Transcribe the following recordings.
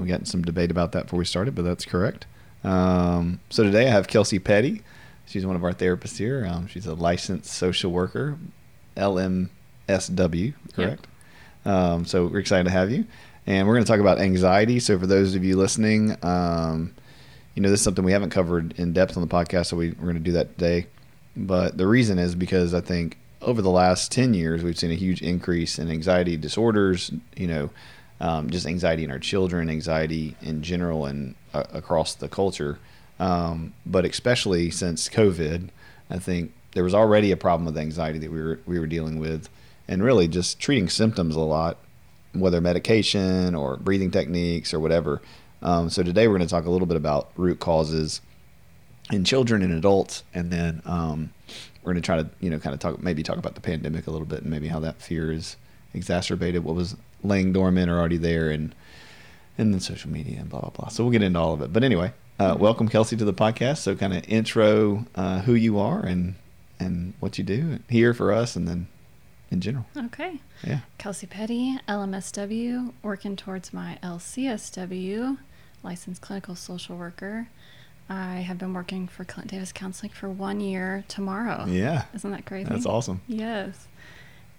We got some debate about that before we started, but that's correct. Um, so today I have Kelsey Petty. She's one of our therapists here. Um, she's a licensed social worker, LMSW, correct? Yep. Um, so we're excited to have you. And we're going to talk about anxiety. So for those of you listening, um, you know, this is something we haven't covered in depth on the podcast, so we, we're going to do that today. But the reason is because I think over the last 10 years, we've seen a huge increase in anxiety disorders, you know, um, just anxiety in our children, anxiety in general, and uh, across the culture. Um, but especially since COVID, I think there was already a problem with anxiety that we were we were dealing with, and really just treating symptoms a lot, whether medication or breathing techniques or whatever. Um, so today we're going to talk a little bit about root causes in children and adults, and then um, we're going to try to you know kind of talk maybe talk about the pandemic a little bit and maybe how that fear is exacerbated what was laying dormant or already there, and and then social media and blah blah blah. So we'll get into all of it. But anyway, uh, mm-hmm. welcome Kelsey to the podcast. So kind of intro uh, who you are and and what you do here for us, and then in general. Okay. Yeah. Kelsey Petty, LMSW, working towards my LCSW, licensed clinical social worker. I have been working for Clint Davis Counseling for one year tomorrow. Yeah. Isn't that crazy? That's awesome. Yes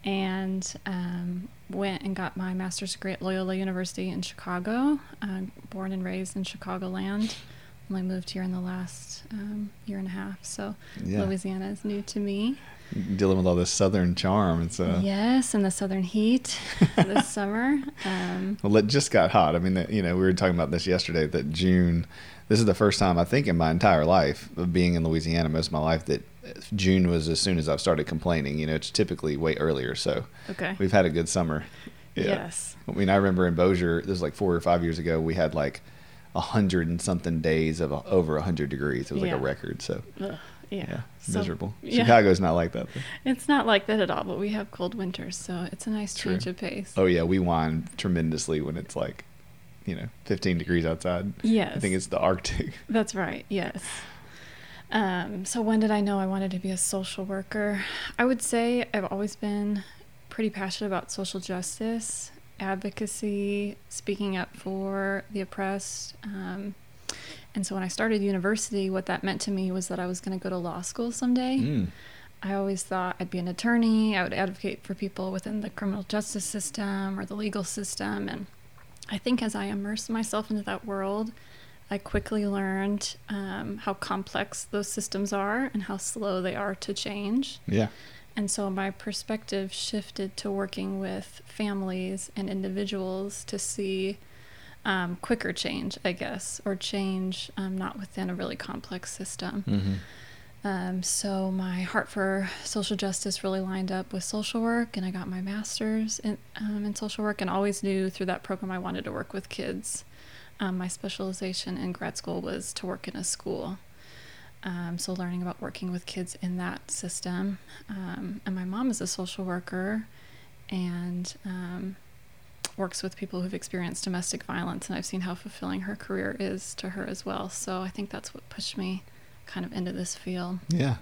and um, went and got my master's degree at Loyola University in Chicago. I'm born and raised in Chicagoland. Only moved here in the last um, year and a half, so yeah. Louisiana is new to me. Dealing with all this southern charm, it's uh... yes, and the southern heat this summer. Um, well, it just got hot. I mean, you know, we were talking about this yesterday. That June, this is the first time I think in my entire life of being in Louisiana, most of my life, that June was as soon as I've started complaining. You know, it's typically way earlier. So okay, we've had a good summer. Yeah. Yes. I mean, I remember in Bossier, this was like four or five years ago, we had like a hundred and something days of over a hundred degrees. It was yeah. like a record. So. Ugh, yeah. yeah so, miserable. Yeah. Chicago's not like that. Though. It's not like that at all, but we have cold winters, so it's a nice True. change of pace. Oh yeah, we whine tremendously when it's like, you know, 15 degrees outside. Yes. I think it's the Arctic. That's right. Yes. Um, so when did I know I wanted to be a social worker? I would say I've always been pretty passionate about social justice, advocacy, speaking up for the oppressed. Um, and so when I started university, what that meant to me was that I was going to go to law school someday. Mm. I always thought I'd be an attorney. I would advocate for people within the criminal justice system or the legal system. And I think as I immersed myself into that world, I quickly learned um, how complex those systems are and how slow they are to change. Yeah. And so my perspective shifted to working with families and individuals to see um, quicker change, I guess, or change um, not within a really complex system. Mm-hmm. Um, so my heart for social justice really lined up with social work, and I got my master's in, um, in social work, and always knew through that program I wanted to work with kids. Um, my specialization in grad school was to work in a school. Um, so, learning about working with kids in that system. Um, and my mom is a social worker and um, works with people who've experienced domestic violence. And I've seen how fulfilling her career is to her as well. So, I think that's what pushed me kind of into this field. Yeah.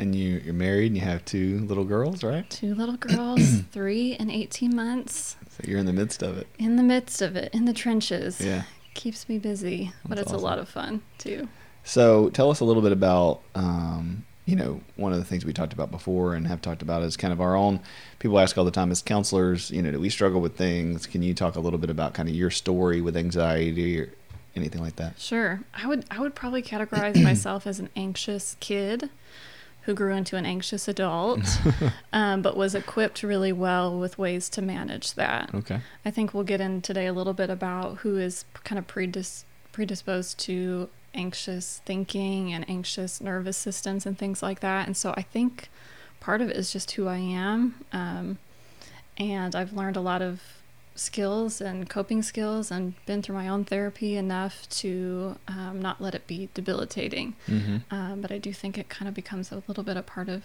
And you, you're married and you have two little girls, right? Two little girls, three and 18 months. So you're in the midst of it. In the midst of it, in the trenches. Yeah keeps me busy, but it's awesome. a lot of fun too. So tell us a little bit about, um, you know, one of the things we talked about before and have talked about is kind of our own. People ask all the time as counselors, you know, do we struggle with things? Can you talk a little bit about kind of your story with anxiety or anything like that? Sure. I would I would probably categorize myself as an anxious kid who grew into an anxious adult, um, but was equipped really well with ways to manage that. Okay. I think we'll get in today a little bit about who is kind of predis- predisposed to anxious thinking and anxious nervous systems and things like that. And so I think part of it is just who I am. Um, and I've learned a lot of skills and coping skills and been through my own therapy enough to um, not let it be debilitating. Mm-hmm. Um, but I do think it kind of becomes a little bit a part of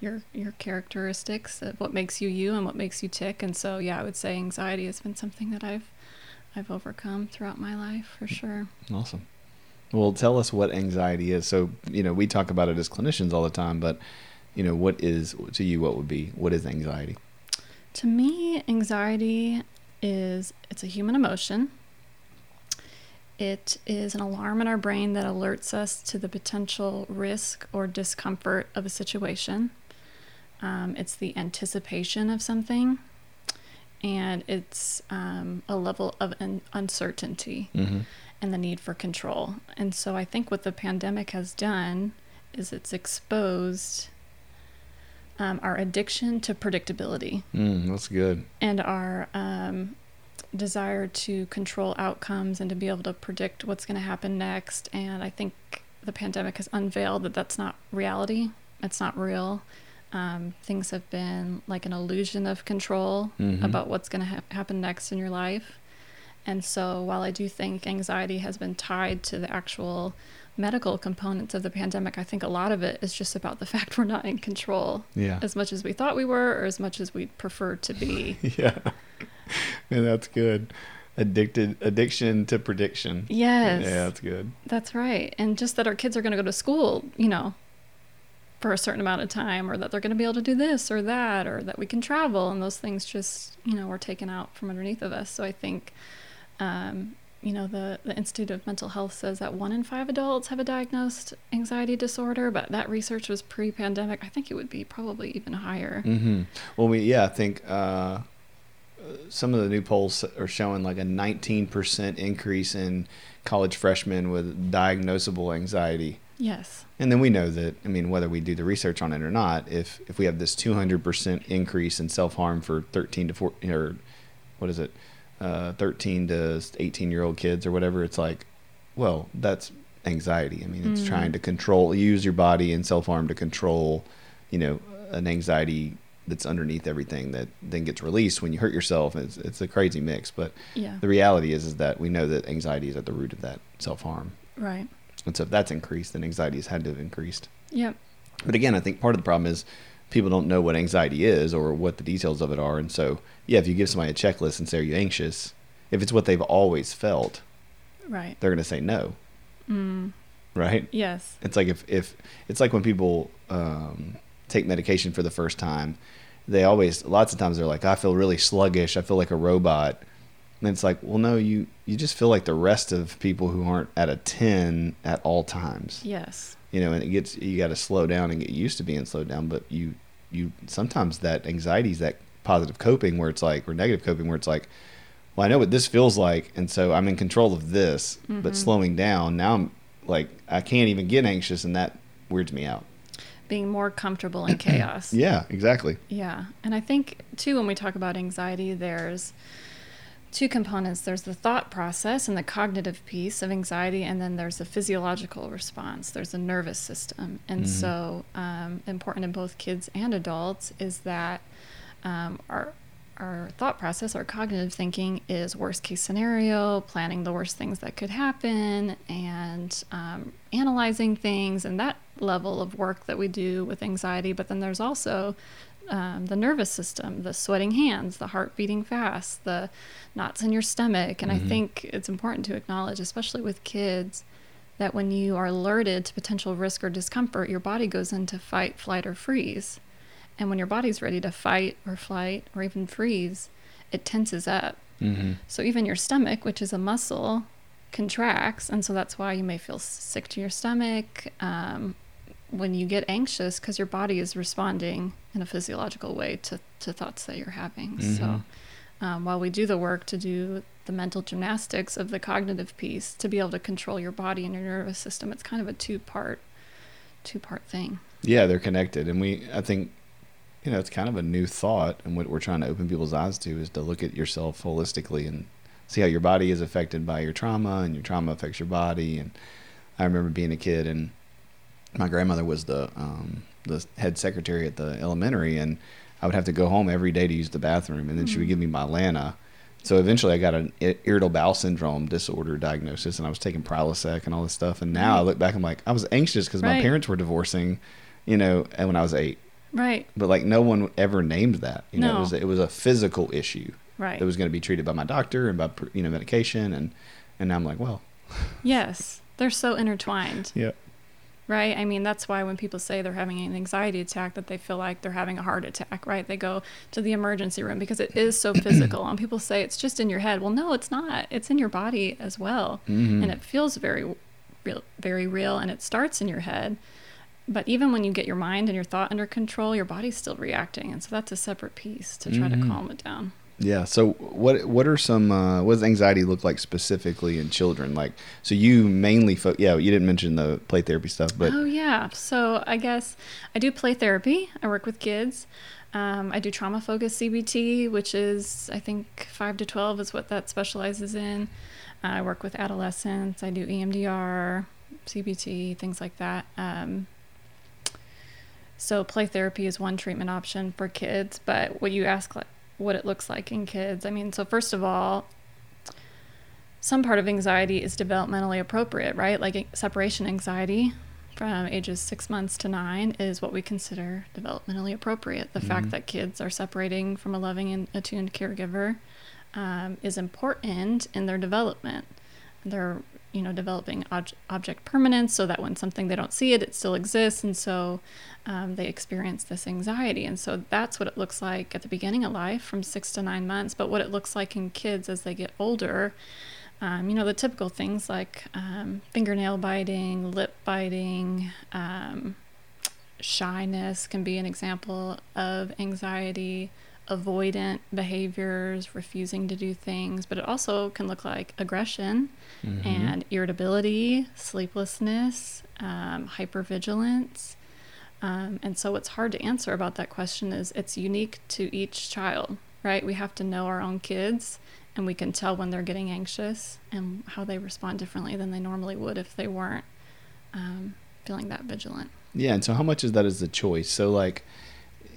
your your characteristics of what makes you you and what makes you tick. And so, yeah, I would say anxiety has been something that I've I've overcome throughout my life for sure. Awesome. Well, tell us what anxiety is. So, you know, we talk about it as clinicians all the time, but you know, what is to you? What would be what is anxiety? To me, anxiety is it's a human emotion. It is an alarm in our brain that alerts us to the potential risk or discomfort of a situation. Um, it's the anticipation of something, and it's um, a level of un- uncertainty Mm-hmm. and the need for control. And so I think what the pandemic has done is it's exposed um, our addiction to predictability Mm, that's good. and our um, desire to control outcomes and to be able to predict what's going to happen next. And I think the pandemic has unveiled that that's not reality. It's not real. Um, things have been like an illusion of control Mhm. about what's going to ha- happen next in your life. And so, while I do think anxiety has been tied to the actual medical components of the pandemic, I think a lot of it is just about the fact we're not in control Yeah. as much as we thought we were or as much as we'd prefer to be. yeah. And that's good. Addicted addiction to prediction. Yes. Yeah, that's good. That's right. And just that our kids are going to go to school, you know, for a certain amount of time, or that they're going to be able to do this or that, or that we can travel. And those things just, you know, were taken out from underneath of us. So I think, um, you know, the, the Institute of Mental Health says that one in five adults have a diagnosed anxiety disorder, but that research was pre pandemic. I think it would be probably even higher. Mm-hmm. Well, we yeah, I think uh, some of the new polls are showing like a 19% increase in college freshmen with diagnosable anxiety. Yes. And then we know that I mean whether we do the research on it or not, if if we have this 200% increase in self-harm for 13 to 14 or what is it? Uh, 13 to 18 year old kids or whatever, it's like well, that's anxiety. I mean, it's Mm. trying to control use your body and self-harm to control, you know, an anxiety that's underneath everything that then gets released when you hurt yourself. It's it's a crazy mix, but Yeah. the reality is is that we know that anxiety is at the root of that self-harm. Right. And so if that's increased, then anxiety has had to have increased. Yep. But again, I think part of the problem is people don't know what anxiety is or what the details of it are. And so, yeah, if you give somebody a checklist and say, Are you anxious? If it's what they've always felt, Right. they're going to say no, Mm. right? Yes. It's like if, if it's like when people um, take medication for the first time, they always, lots of times they're like, I feel really sluggish. I feel like a robot. And it's like, well, no, you, you just feel like the rest of people who aren't at a 10 at all times. Yes. you know, and it gets you got to slow down and get used to being slowed down. But you you sometimes that anxiety is that positive coping where it's like or negative coping where it's like, well, I know what this feels like, and so I'm in control of this. But Mhm. slowing down now, I'm like I can't even get anxious, and that weirds me out. Being more comfortable in chaos. Yeah, exactly. Yeah. And I think, too, when we talk about anxiety, there's two components there's the thought process and the cognitive piece of anxiety, and then there's the physiological response, there's the nervous system. And Mhm. so, um, important in both kids and adults is that um, our our thought process, our cognitive thinking is worst case scenario, planning the worst things that could happen, and um, analyzing things, and that level of work that we do with anxiety. But then there's also um, the nervous system, the sweating hands, the heart beating fast, the knots in your stomach. And Mhm. I think it's important to acknowledge, especially with kids, that when you are alerted to potential risk or discomfort, your body goes into fight, flight, or freeze. And when your body's ready to fight or flight or even freeze, it tenses up. Mm-hmm. So even your stomach, which is a muscle, contracts, and so that's why you may feel sick to your stomach um, when you get anxious because your body is responding in a physiological way to, to thoughts that you're having. Mhm. So um, while we do the work to do the mental gymnastics of the cognitive piece to be able to control your body and your nervous system. It's kind of a two part two part thing. Yeah, they're connected, and we I think you know it's kind of a new thought, and what we're trying to open people's eyes to is to look at yourself holistically and see how your body is affected by your trauma, and your trauma affects your body. And I remember being a kid, and my grandmother was the um, the head secretary at the elementary, and I would have to go home every day to use the bathroom, and then mm-hmm. she would give me Mylanta. So eventually, I got an irritable bowel syndrome disorder diagnosis, and I was taking Prilosec and all this stuff. And now I look back, I'm like, I was anxious because right. my parents were divorcing, you know, and when I was eight. Right. But like, no one ever named that. You know, no. it was it was a physical issue. Right. That was going to be treated by my doctor and by you know medication, and and now I'm like, well. yes, they're so intertwined. Yeah right? I mean, that's why when people say they're having an anxiety attack, that they feel like they're having a heart attack, right? They go to the emergency room because it is so physical. and people say it's just in your head. Well, no, it's not. It's in your body as well, mm-hmm. and it feels very real, very real, and it starts in your head. But even when you get your mind and your thought under control, your body's still reacting, and so that's a separate piece to try mm-hmm. to calm it down. Yeah. So what what are some uh, what does anxiety look like specifically in children? Like, so you mainly fo- yeah you didn't mention the play therapy stuff, but oh yeah. So I guess I do play therapy. I work with kids. Um, I do trauma focused CBT, which is I think five to twelve is what that specializes in. Uh, I work with adolescents. I do EMDR, CBT, things like that. Um, so play therapy is one treatment option for kids, but what you ask like what it looks like in kids. I mean, so first of all, some part of anxiety is developmentally appropriate, right? Like separation anxiety from ages six months to nine is what we consider developmentally appropriate. The mm-hmm. fact that kids are separating from a loving and attuned caregiver um, is important in their development. They're, you know, developing ob- object permanence so that when something they don't see it, it still exists. And so um, they experience this anxiety. And so that's what it looks like at the beginning of life from six to nine months. But what it looks like in kids as they get older, um, you know, the typical things like um, fingernail biting, lip biting, um, shyness can be an example of anxiety. Avoidant behaviors, refusing to do things, but it also can look like aggression mm-hmm. and irritability, sleeplessness, um, hypervigilance, um, and so, what's hard to answer about that question is it's unique to each child, right? We have to know our own kids and we can tell when they're getting anxious and how they respond differently than they normally would if they weren't um, feeling that vigilant. Yeah. And so, how much of that is the choice? So, like,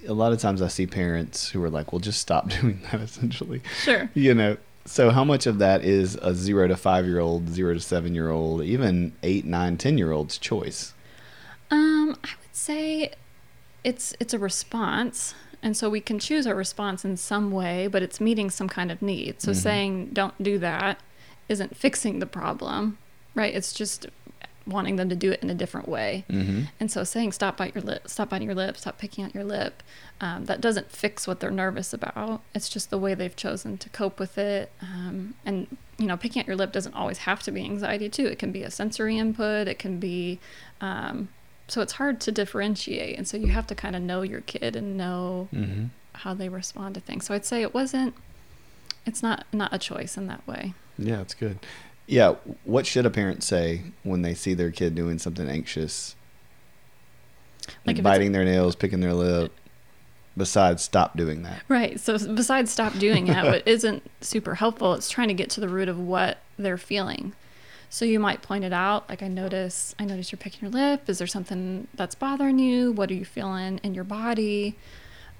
a lot of times I see parents who are like, well, just stop doing that essentially. Sure. You know, so how much of that is a zero to five year old, zero to seven year old, even eight, nine, ten year old's choice? Um, I would say it's it's a response and so we can choose our response in some way but it's meeting some kind of need so mm-hmm. saying don't do that isn't fixing the problem right it's just wanting them to do it in a different way. Mm-hmm. and so saying stop bite your lip stop biting your lip stop picking at your lip um, that doesn't fix what they're nervous about. It's just the way they've chosen to cope with it. Um, and you know picking at your lip doesn't always have to be anxiety too. It can be a sensory input. It can be um, so it's hard to differentiate. And so you have to kind of know your kid and know mm-hmm. how they respond to things. So i'd say it wasn't it's not not a choice in that way. Yeah it's good yeah what should a parent say when they see their kid doing something anxious like, like biting their nails picking their lip besides stop doing that right so besides stop doing it what isn't super helpful it's trying to get to the root of what they're feeling so you might point it out, like I notice, I notice you're picking your lip. Is there something that's bothering you? What are you feeling in your body?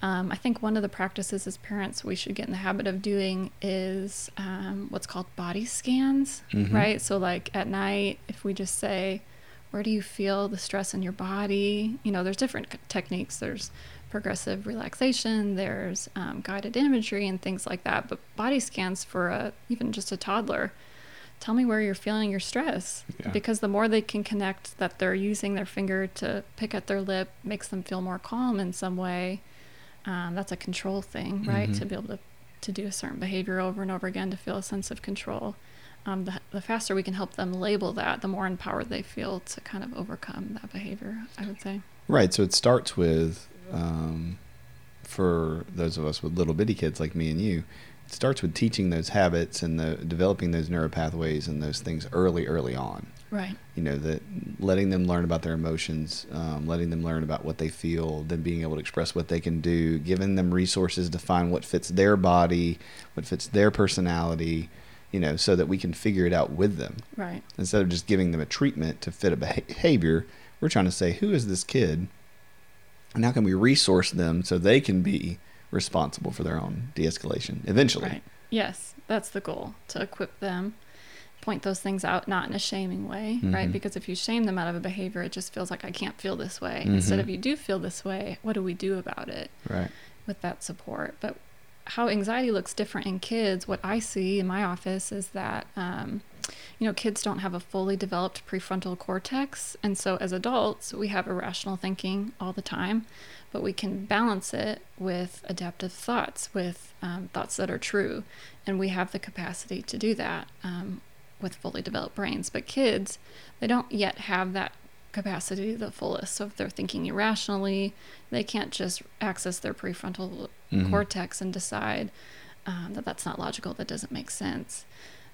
Um, I think one of the practices as parents we should get in the habit of doing is um, what's called body scans, mm-hmm. right? So, like at night, if we just say, Where do you feel the stress in your body? You know, there's different techniques. There's progressive relaxation, there's um, guided imagery, and things like that. But body scans for a, even just a toddler tell me where you're feeling your stress yeah. because the more they can connect that they're using their finger to pick at their lip makes them feel more calm in some way um, that's a control thing right mm-hmm. to be able to, to do a certain behavior over and over again to feel a sense of control um, the, the faster we can help them label that the more empowered they feel to kind of overcome that behavior i would say right so it starts with um, for those of us with little bitty kids like me and you it starts with teaching those habits and the developing those neuropathways and those things early, early on. Right. You know, that letting them learn about their emotions, um, letting them learn about what they feel, then being able to express what they can do, giving them resources to find what fits their body, what fits their personality, you know, so that we can figure it out with them. Right. Instead of just giving them a treatment to fit a behavior, we're trying to say, who is this kid? And how can we resource them so they can be responsible for their own de escalation eventually? Right. Yes, that's the goal to equip them, point those things out, not in a shaming way, right? Mhm. Because if you shame them out of a behavior, it just feels like I can't feel this way. Mhm. Instead of you do feel this way, what do we do about it Right. with that support? But how anxiety looks different in kids, what I see in my office is that, um, you know, kids don't have a fully developed prefrontal cortex. And so as adults, we have irrational thinking all the time, but we can balance it with adaptive thoughts, with um, thoughts that are true. And we have the capacity to do that um, with fully developed brains. But kids, they don't yet have that capacity to the fullest. So if they're thinking irrationally, they can't just access their prefrontal Mhm. cortex and decide um, that that's not logical, that doesn't make sense.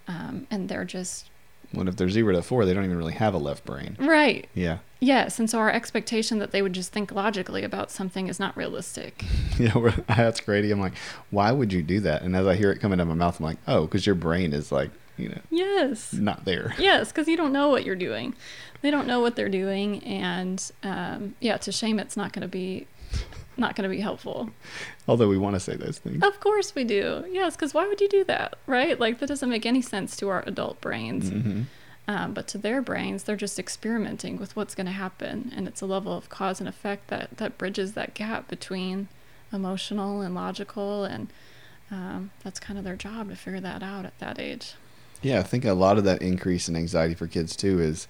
Um, and they're just What if they're zero to four? They don't even really have a left brain. right. Yeah. Yes, and so our expectation that they would just think logically about something is not realistic. You know, that's crazy. I'm like, why would you do that? And as I hear it coming out of my mouth, I'm like, oh, because your brain is like, you know, Yes. not there. Yes, because you don't know what you're doing. They don't know what they're doing, and um, yeah, to shame it's not going to be not going to be helpful. Although we want to say those things. Of course we do. Yes, because why would you do that, right? Like that doesn't make any sense to our adult brains. hmm Um, but to their brains, they're just experimenting with what's going to happen, and it's a level of cause and effect that that bridges that gap between emotional and logical, and um, that's kind of their job to figure that out at that age. Yeah, I think a lot of that increase in anxiety for kids too is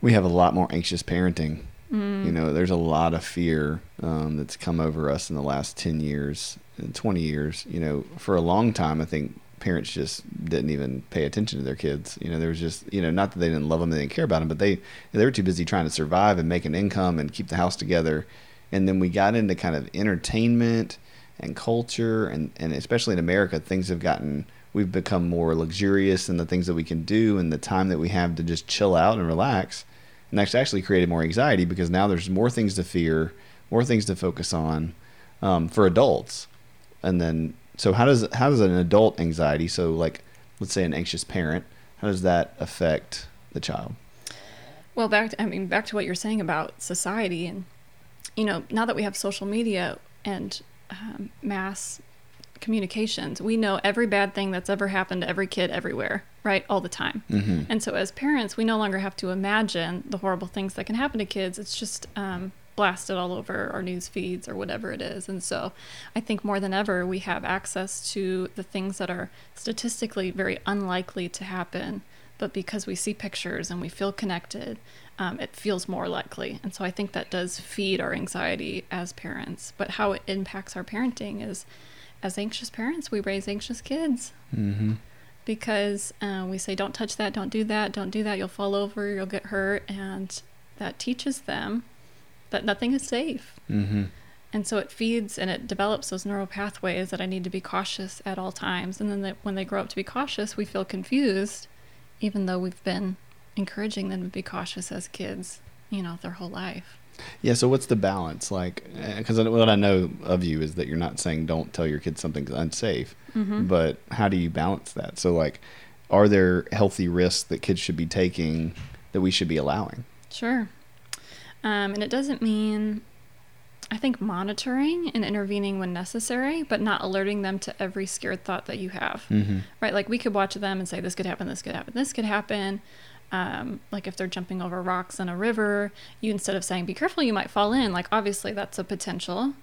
we have a lot more anxious parenting. Mm. You know, there's a lot of fear um, that's come over us in the last 10 years, and 20 years. You know, for a long time, I think parents just didn't even pay attention to their kids. You know, there was just, you know, not that they didn't love them, they didn't care about them, but they, they were too busy trying to survive and make an income and keep the house together. And then we got into kind of entertainment and culture, and, and especially in America, things have gotten, we've become more luxurious in the things that we can do and the time that we have to just chill out and relax and that's actually created more anxiety because now there's more things to fear, more things to focus on um, for adults. And then, so how does how does an adult anxiety? So, like, let's say an anxious parent, how does that affect the child? Well, back to, I mean, back to what you're saying about society, and you know, now that we have social media and um, mass communications, we know every bad thing that's ever happened to every kid everywhere, right, all the time. Mm-hmm. And so, as parents, we no longer have to imagine the horrible things that can happen to kids. It's just um, blasted all over our news feeds or whatever it is. And so, I think more than ever, we have access to the things that are statistically very unlikely to happen. But because we see pictures and we feel connected, um, it feels more likely. And so, I think that does feed our anxiety as parents. But how it impacts our parenting is as anxious parents, we raise anxious kids Mm-hmm. because uh, we say, don't touch that, don't do that, don't do that, you'll fall over, you'll get hurt. And that teaches them that nothing is safe. Mm-hmm. And so it feeds and it develops those neural pathways that I need to be cautious at all times. And then when they grow up to be cautious, we feel confused, even though we've been encouraging them to be cautious as kids, you know, their whole life. Yeah. So, what's the balance? Like, because what I know of you is that you're not saying don't tell your kids something's unsafe, Mm-hmm. but how do you balance that? So, like, are there healthy risks that kids should be taking that we should be allowing? Sure. Um, and it doesn't mean, I think, monitoring and intervening when necessary, but not alerting them to every scared thought that you have. Mm-hmm. Right? Like we could watch them and say, this could happen, this could happen, this could happen. Um, like if they're jumping over rocks in a river, you instead of saying, be careful, you might fall in, like obviously that's a potential.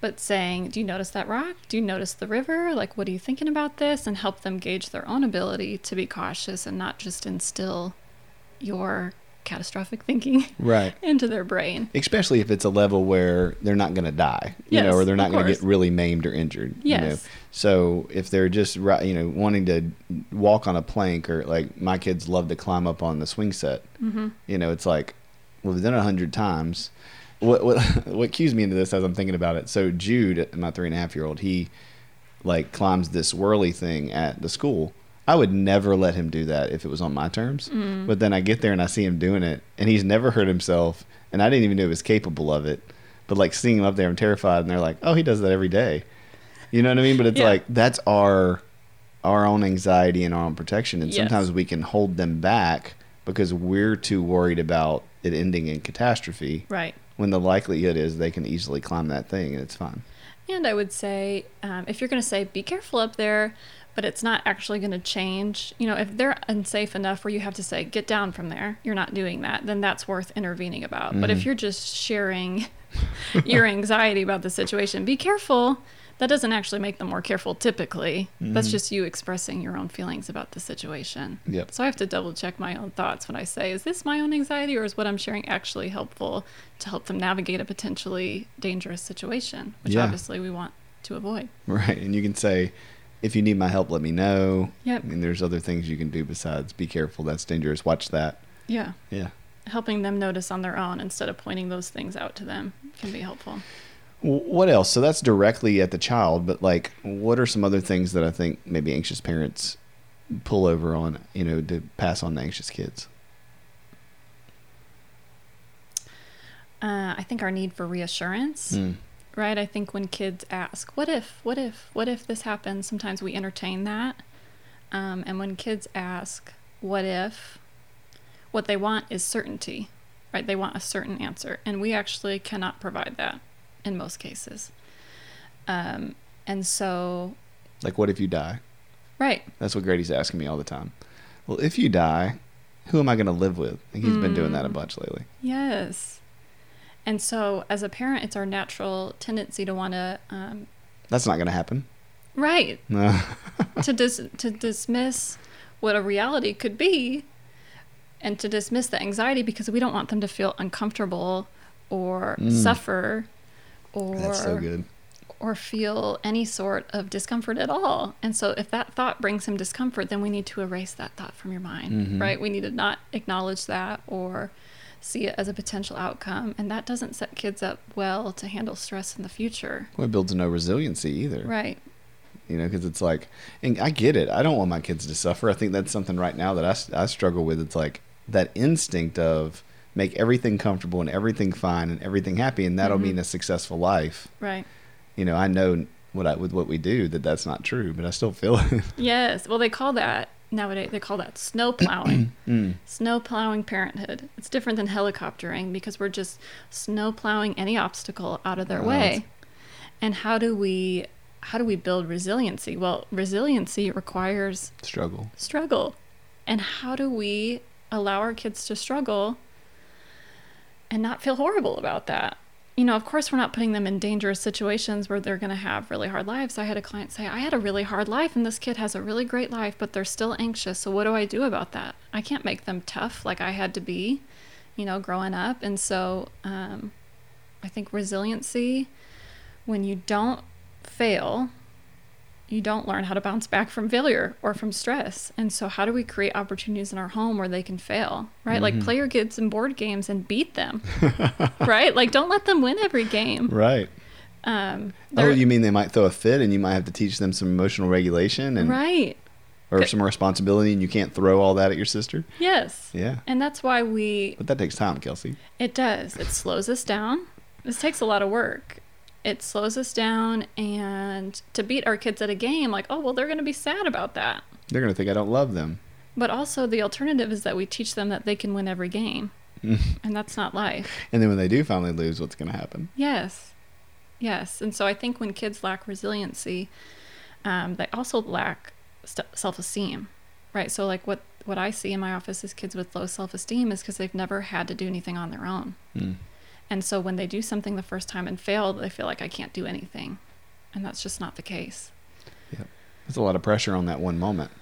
But saying, do you notice that rock? Do you notice the river? Like, what are you thinking about this? And help them gauge their own ability to be cautious and not just instill your catastrophic thinking Right. into their brain. especially if it's a level where they're not going to die, you Yes, know, or they're not going to get really maimed or injured. You know? So if they're just you know wanting to walk on a plank or like my kids love to climb up on the swing set, Mm-hmm. you know, it's like well, we've done it a hundred times. What what what cues me into this as I'm thinking about it? So Jude, my three and a half year old, he like climbs this whirly thing at the school. I would never let him do that if it was on my terms. Mm. But then I get there and I see him doing it, and he's never hurt himself, and I didn't even know he was capable of it. But like seeing him up there, I'm terrified, and they're like, "Oh, he does that every day." You know what I mean? But it's Yeah. like that's our our own anxiety and our own protection, and Yes. sometimes we can hold them back because we're too worried about it ending in catastrophe. Right. When the likelihood is they can easily climb that thing and it's fine. And I would say, um, if you're going to say, be careful up there, but it's not actually going to change, you know, if they're unsafe enough where you have to say, get down from there, you're not doing that, then that's worth intervening about. But if Mhm. you're just sharing your anxiety about the situation, be careful. That doesn't actually make them more careful typically. That's Mhm. just you expressing your own feelings about the situation. Yep. So I have to double check my own thoughts when I say, is this my own anxiety or is what I'm sharing actually helpful to help them navigate a potentially dangerous situation, which Yeah. obviously we want to avoid. Right. And you can say, if you need my help, let me know. Yep. I mean, there's other things you can do besides be careful. That's dangerous. Watch that. Yeah. Yeah. Helping them notice on their own instead of pointing those things out to them can be helpful. What else? So that's directly at the child, but like, what are some other things that I think maybe anxious parents pull over on, you know, to pass on to anxious kids? Uh, I think our need for reassurance, Mm. right? I think when kids ask, what if, what if, what if this happens, sometimes we entertain that. Um, and when kids ask, what if, what they want is certainty, right? They want a certain answer. And we actually cannot provide that in most cases. Um, and so, Like, what if you die? right. That's what Grady's asking me all the time. Well, if you die, who am I going to live with? And he's been doing that a Mm. bunch lately. Yes. And so, as a parent, it's our natural tendency to want to, um, That's not going to happen. right, No. to dis- to dismiss what a reality could be, and to dismiss the anxiety because we don't want them to feel uncomfortable or Mm. suffer or That's so good. or feel any sort of discomfort at all. And so, if that thought brings him discomfort, then we need to erase that thought from your mind, Mhm. right? We need to not acknowledge that or see it as a potential outcome. And that doesn't set kids up well to handle stress in the future. Well, it builds no resiliency either. Right. you know because it's like and i get it i don't want my kids to suffer i think that's something right now that I, I struggle with it's like that instinct of make everything comfortable and everything fine and everything happy and that'll Mhm. mean a successful life Right. you know i know what I, with what we do that that's not true but i still feel it Yes. Well, they call that nowadays, they call that snow plowing. Mm. snow plowing parenthood. It's different than helicoptering because we're just snow plowing any obstacle out of their Oh, way. And how do we how do we build resiliency? Well, resiliency requires struggle struggle. And how do we allow our kids to struggle and not feel horrible about that? You know, of course, we're not putting them in dangerous situations where they're going to have really hard lives. I had a client say, I had a really hard life, and this kid has a really great life, but they're still anxious. So, what do I do about that? I can't make them tough like I had to be, you know, growing up. And so, um, I think resiliency, when you don't fail, you don't learn how to bounce back from failure or from stress. And so, how do we create opportunities in our home where they can fail, right? Like, Mhm. play your kids in board games and beat them, right? Like, don't let them win every game. right Um, oh you mean they might throw a fit and you might have to teach them some emotional regulation and right? or some responsibility and you can't throw all that at your sister Yes. yeah And that's why we, but that takes time kelsey it does. It slows us down. This takes a lot of work. It slows us down. And to beat our kids at a game, like, oh, well, they're going to be sad about that. they're going to think i don't love them But also, the alternative is that we teach them that they can win every game. and that's not life. and then when they do finally lose what's going to happen Yes. Yes. And so I think when kids lack resiliency, um, they also lack st- self esteem, right? So, like, what, what I see in my office is kids with low self esteem is because they've never had to do anything on their own. Mm. And so when they do something the first time and fail, they feel like I can't do anything. And that's just not the case. Yeah. There's a lot of pressure on that one moment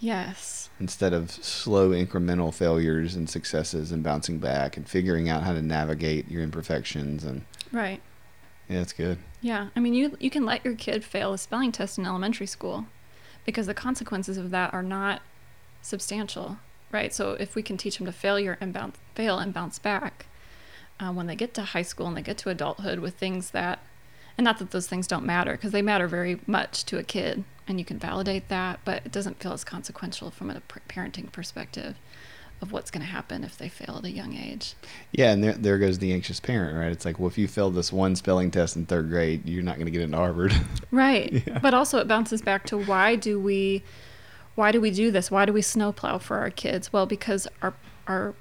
Yes. instead of slow incremental failures and successes and bouncing back and figuring out how to navigate your imperfections and Right. yeah, it's good. Yeah. I mean, you you can let your kid fail a spelling test in elementary school because the consequences of that are not substantial, right? So if we can teach them to failure and bounce fail and bounce back uh, when they get to high school and they get to adulthood with things that And not that those things don't matter, because they matter very much to a kid, and you can validate that, but it doesn't feel as consequential from a parenting perspective of what's going to happen if they fail at a young age. Yeah, and there, there goes the anxious parent, right? It's like, well, if you fail this one spelling test in third grade, you're not going to get into Harvard. Right. Yeah. But also it bounces back to why do we why do we do this? Why do we snowplow for our kids? Well, because our our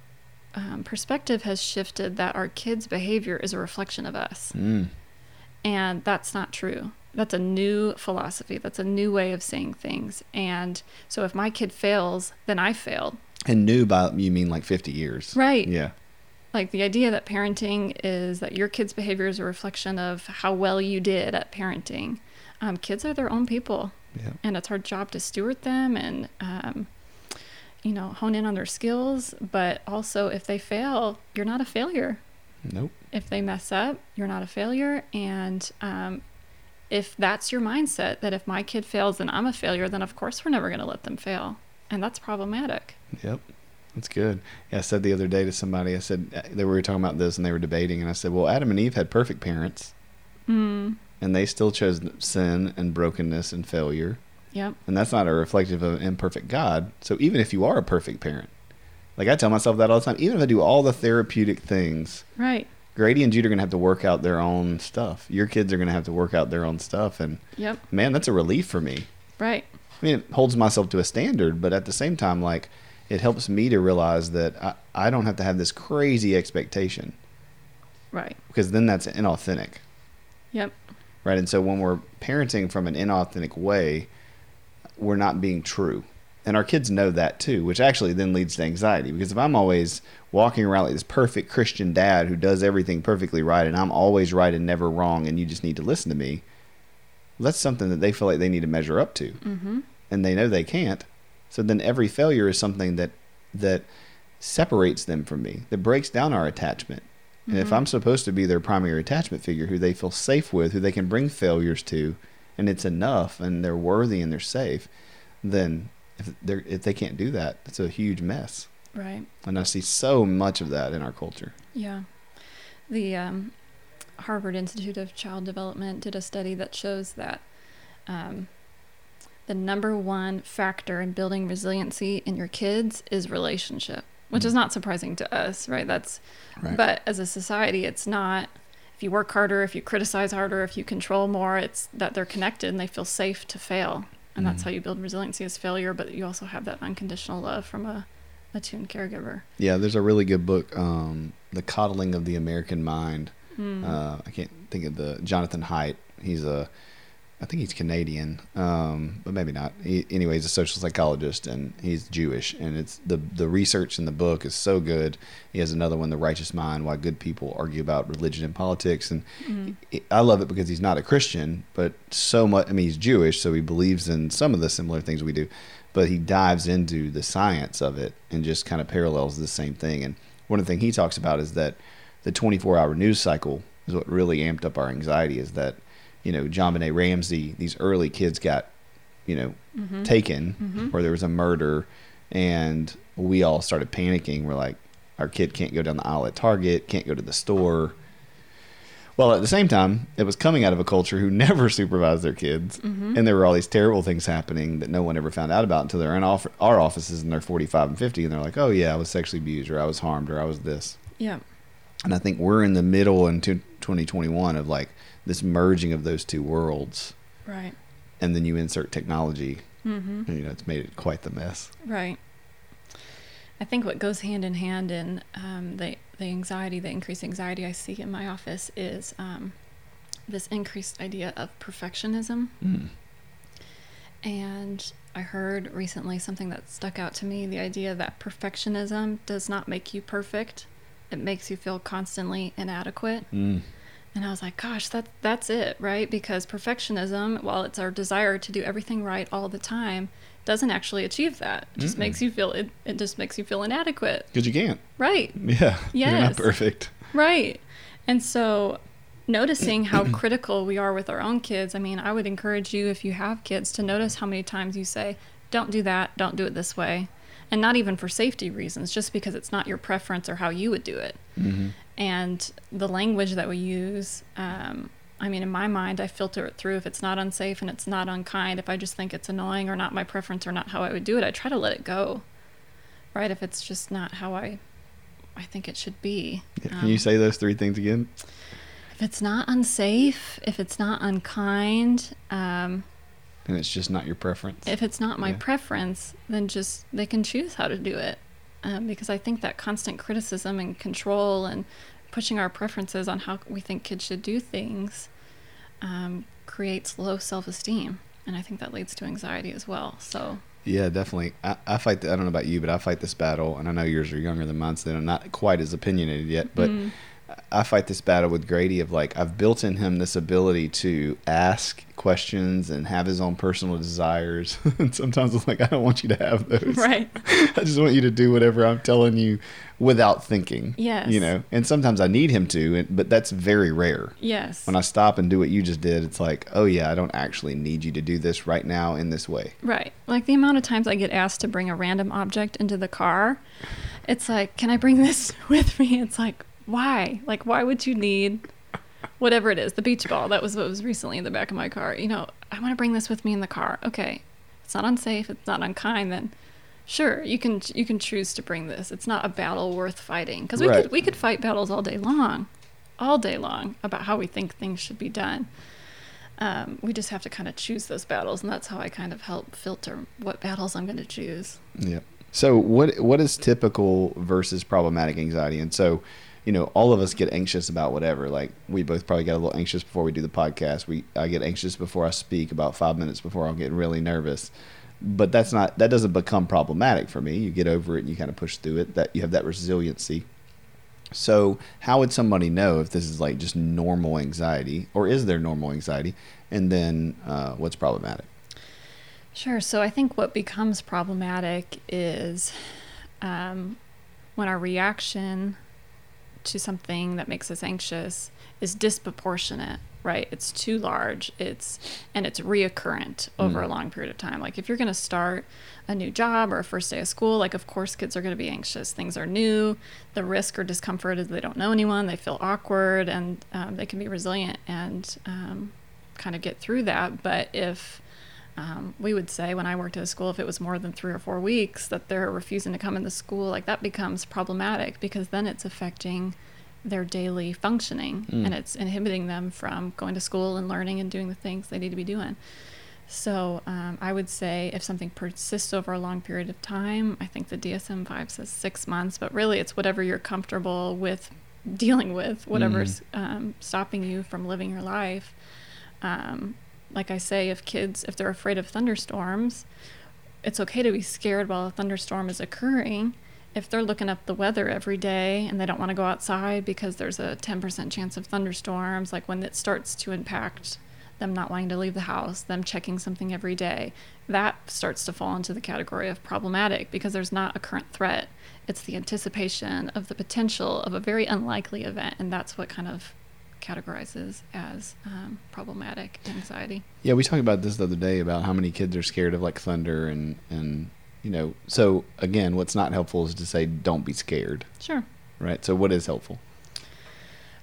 um, perspective has shifted that our kids' behavior is a reflection of us, Mm. and that's not true. That's a new philosophy. That's a new way of saying things. And so, if my kid fails, then I failed. And new by you mean like 50 years. Right. Yeah. Like the idea that parenting is that your kid's behavior is a reflection of how well you did at parenting. Um, kids are their own people. Yeah. and it's our job to steward them and um, you know hone in on their skills but also if they fail you're not a failure Nope. if they mess up you're not a failure and um, if that's your mindset that if my kid fails then i'm a failure then of course we're never going to let them fail and that's problematic Yep. That's good. Yeah, I said the other day to somebody, I said, uh, they were talking about this and they were debating, and I said, well, Adam and Eve had perfect parents, mm, and they still chose sin and brokenness and failure. Yep And that's not a reflective of an imperfect God. So even if you are a perfect parent, like I tell myself that all the time, even if I do all the therapeutic things, right Grady and Jude are going to have to work out their own stuff. Your kids are going to have to work out their own stuff. And yep man, that's a relief for me. right I mean, it holds myself to a standard, but at the same time, like, it helps me to realize that I, I don't have to have this crazy expectation right because then that's inauthentic, yep right? And so when we're parenting from an inauthentic way, we're not being true. And our kids know that too, which actually then leads to anxiety because if I'm always walking around like this perfect Christian dad who does everything perfectly right and I'm always right and never wrong and you just need to listen to me, that's something that they feel like they need to measure up to. mm-hmm and they know they can't. So then every failure is something that that separates them from me, that breaks down our attachment. And if Mhm. I'm supposed to be their primary attachment figure, who they feel safe with, who they can bring failures to, and it's enough, and they're worthy and they're safe, then if they if they can't do that, it's a huge mess. right And I see so much of that in our culture. Yeah. The um, Harvard Institute of Child Development did a study that shows that um, the number one factor in building resiliency in your kids is relationship, which is not surprising to us, right? That's, Right. but as a society, it's not. If you work harder, if you criticize harder, if you control more, it's that they're connected and they feel safe to fail. And that's Mhm. how you build resiliency is failure, but you also have that unconditional love from a, attuned caregiver. Yeah, there's a really good book, um, The Coddling of the American Mind. Mm. uh, I can't think of the Jonathan Haidt. He's a, I think he's Canadian, um, but maybe not. He, anyway, he's a social psychologist and he's Jewish, and it's the the research in the book is so good. He has another one, The Righteous Mind: Why Good People Argue About Religion and Politics, and Mm. it- I love it because he's not a Christian, but so much. I mean, he's Jewish, so he believes in some of the similar things we do, but he dives into the science of it and just kind of parallels the same thing. And one of the things he talks about is that the 24-hour news cycle is what really amped up our anxiety. Is that you know JonBenét Ramsey, these early kids got you know Mhm. taken, Mhm. or there was a murder, and we all started panicking. We're like, our kid can't go down the aisle at Target, can't go to the store. Well, at the same time, it was coming out of a culture who never supervised their kids, Mhm. and there were all these terrible things happening that no one ever found out about until they're in our offices and they're 45 and 50, and they're like, "Oh yeah, I was sexually abused, or I was harmed, or I was this." Yeah. And I think we're in the middle in 2021 of like this merging of those two worlds, Right. and then you insert technology, Mm-hmm. and you know it's made it quite the mess. Right. I think what goes hand in hand in um, the the anxiety, the increased anxiety I see in my office is um, this increased idea of perfectionism. Mm. And I heard recently something that stuck out to me: the idea that perfectionism does not make you perfect; it makes you feel constantly inadequate. Mm. And I was like, gosh, that that's it, right? Because perfectionism, while it's our desire to do everything right all the time, doesn't actually achieve that. It just Mm-mm. makes you feel it, it just makes you feel inadequate. Because you can't. Right. Yeah. You're not perfect. Right. And so noticing how critical we are with our own kids, I mean, I would encourage you if you have kids to notice how many times you say, don't do that, don't do it this way. And not even for safety reasons, just because it's not your preference or how you would do it Mm-hmm. And the language that we use um, I mean, in my mind, I filter it through. If it's not unsafe and it's not unkind, if I just think it's annoying or not my preference or not how I would do it, I try to let it go. Right? If it's just not how I, I think it should be. Yeah, Can you Um, say those three things again? If it's not unsafe, if it's not unkind, um, And it's just not your preference. if it's not my Yeah. preference, then just they can choose how to do it. Um, because I think that constant criticism and control and pushing our preferences on how we think kids should do things um, creates low self esteem. And I think that leads to anxiety as well. So, Yeah, definitely. I, I fight. The, I don't know about you, but I fight this battle, and I know yours are younger than mine, so they're not quite as opinionated yet. But Mm. I fight this battle with Grady of like I've built in him this ability to ask questions and have his own personal desires, and sometimes it's like I don't want you to have those. right. I just want you to do whatever I'm telling you without thinking. Yes. You know, and sometimes I need him to, but that's very rare. Yes. When I stop and do what you just did, it's like, oh yeah, I don't actually need you to do this right now in this way. Right. Like the amount of times I get asked to bring a random object into the car, it's like, can I bring this with me? It's like, why? Like, why would you need whatever it is? The beach ball. That was what was recently in the back of my car. You know, I want to bring this with me in the car. Okay. It's not unsafe. It's not unkind. Then sure, you can you can choose to bring this. It's not a battle worth fighting because we Right. could we could fight battles all day long, all day long about how we think things should be done. Um, we just have to kind of choose those battles, and that's how I kind of help filter what battles I'm going to choose. Yep. So what what is typical versus problematic anxiety? And so, you know, all of us get anxious about whatever. Like we both probably get a little anxious before we do the podcast. We I get anxious before I speak about five minutes before I'll get really nervous. But that's not that doesn't become problematic for me. You get over it and you kind of push through it. That you have that resiliency. So how would somebody know if this is like just normal anxiety or is there normal anxiety? And then uh, what's problematic? Sure. So I think what becomes problematic is um, when our reaction to something that makes us anxious is disproportionate, right? It's too large. It's and it's reoccurrent over a Mm. long period of time. Like if you're going to start a new job or a first day of school, like of course kids are going to be anxious. Things are new. The risk or discomfort is they don't know anyone. They feel awkward, and um, they can be resilient and um, kind of get through that. But if um, we would say when I worked at a school, if it was more than three or four weeks that they're refusing to come into school, like that becomes problematic because then it's affecting their daily functioning Mm. and it's inhibiting them from going to school and learning and doing the things they need to be doing. So um, I would say if something persists over a long period of time, I think the DSM 5 says six months, but really it's whatever you're comfortable with dealing with, whatever's um, stopping you from living your life. Um, like I say, if kids, if they're afraid of thunderstorms, it's okay to be scared while a thunderstorm is occurring. If they're looking up the weather every day and they don't want to go outside because there's a 10% chance of thunderstorms, like when it starts to impact them not wanting to leave the house, them checking something every day, that starts to fall into the category of problematic because there's not a current threat. It's the anticipation of the potential of a very unlikely event, and that's what kind of categorizes as um, problematic anxiety. Yeah, we talked about this the other day about how many kids are scared of like thunder and and you know. So again, what's not helpful is to say don't be scared, Sure. right? So what is helpful?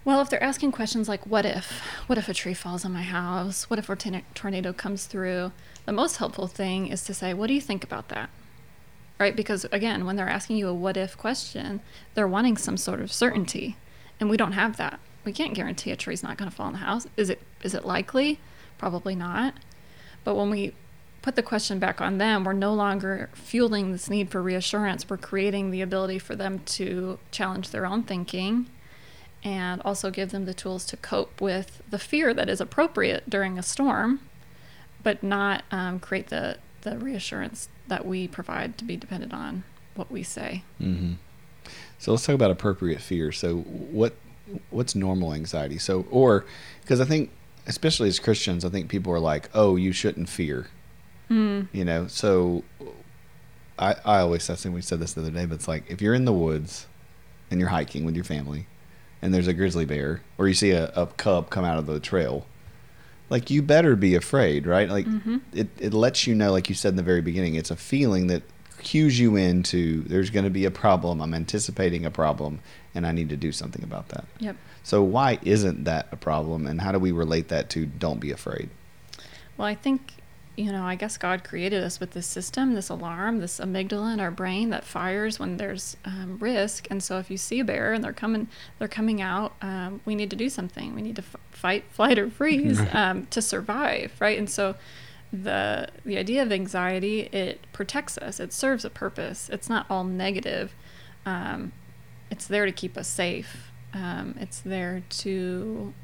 Well, if they're asking questions like, what if? What if a tree falls on my house? What if a tornado comes through? The most helpful thing is to say, what do you think about that? Right? Because again, when they're asking you a what if question, they're wanting some sort of certainty. And we don't have that. We can't guarantee a tree's not going to fall in the house. Is it is it likely? Probably not. But when we put the question back on them, we're no longer fueling this need for reassurance. We're creating the ability for them to challenge their own thinking and also give them the tools to cope with the fear that is appropriate during a storm, but not um, create the, the reassurance that we provide to be dependent on what we say. Mm-hmm. So let's talk about appropriate fear. So what what's normal anxiety? So or because I think especially as Christians, I think people are like, oh, you shouldn't fear. Mm. You know, so I I always I think we said this the other day, but it's like if you're in the woods and you're hiking with your family and there's a grizzly bear or you see a, a cub come out of the trail, like you better be afraid, right? Like Mhm. it, it lets you know, like you said in the very beginning, it's a feeling that cues you into there's going to be a problem. I'm anticipating a problem, and I need to do something about that. Yep. So why isn't that a problem, and how do we relate that to don't be afraid? Well, I think, you know, I guess God created us with this system, this alarm, this amygdala in our brain that fires when there's um, risk. And so if you see a bear and they're coming, they're coming out, um, we need to do something. We need to f- fight, flight, or freeze um, to survive, right? And so the the idea of anxiety it protects us. It serves a purpose. It's not all negative. It's there to keep us safe. Um, it's there to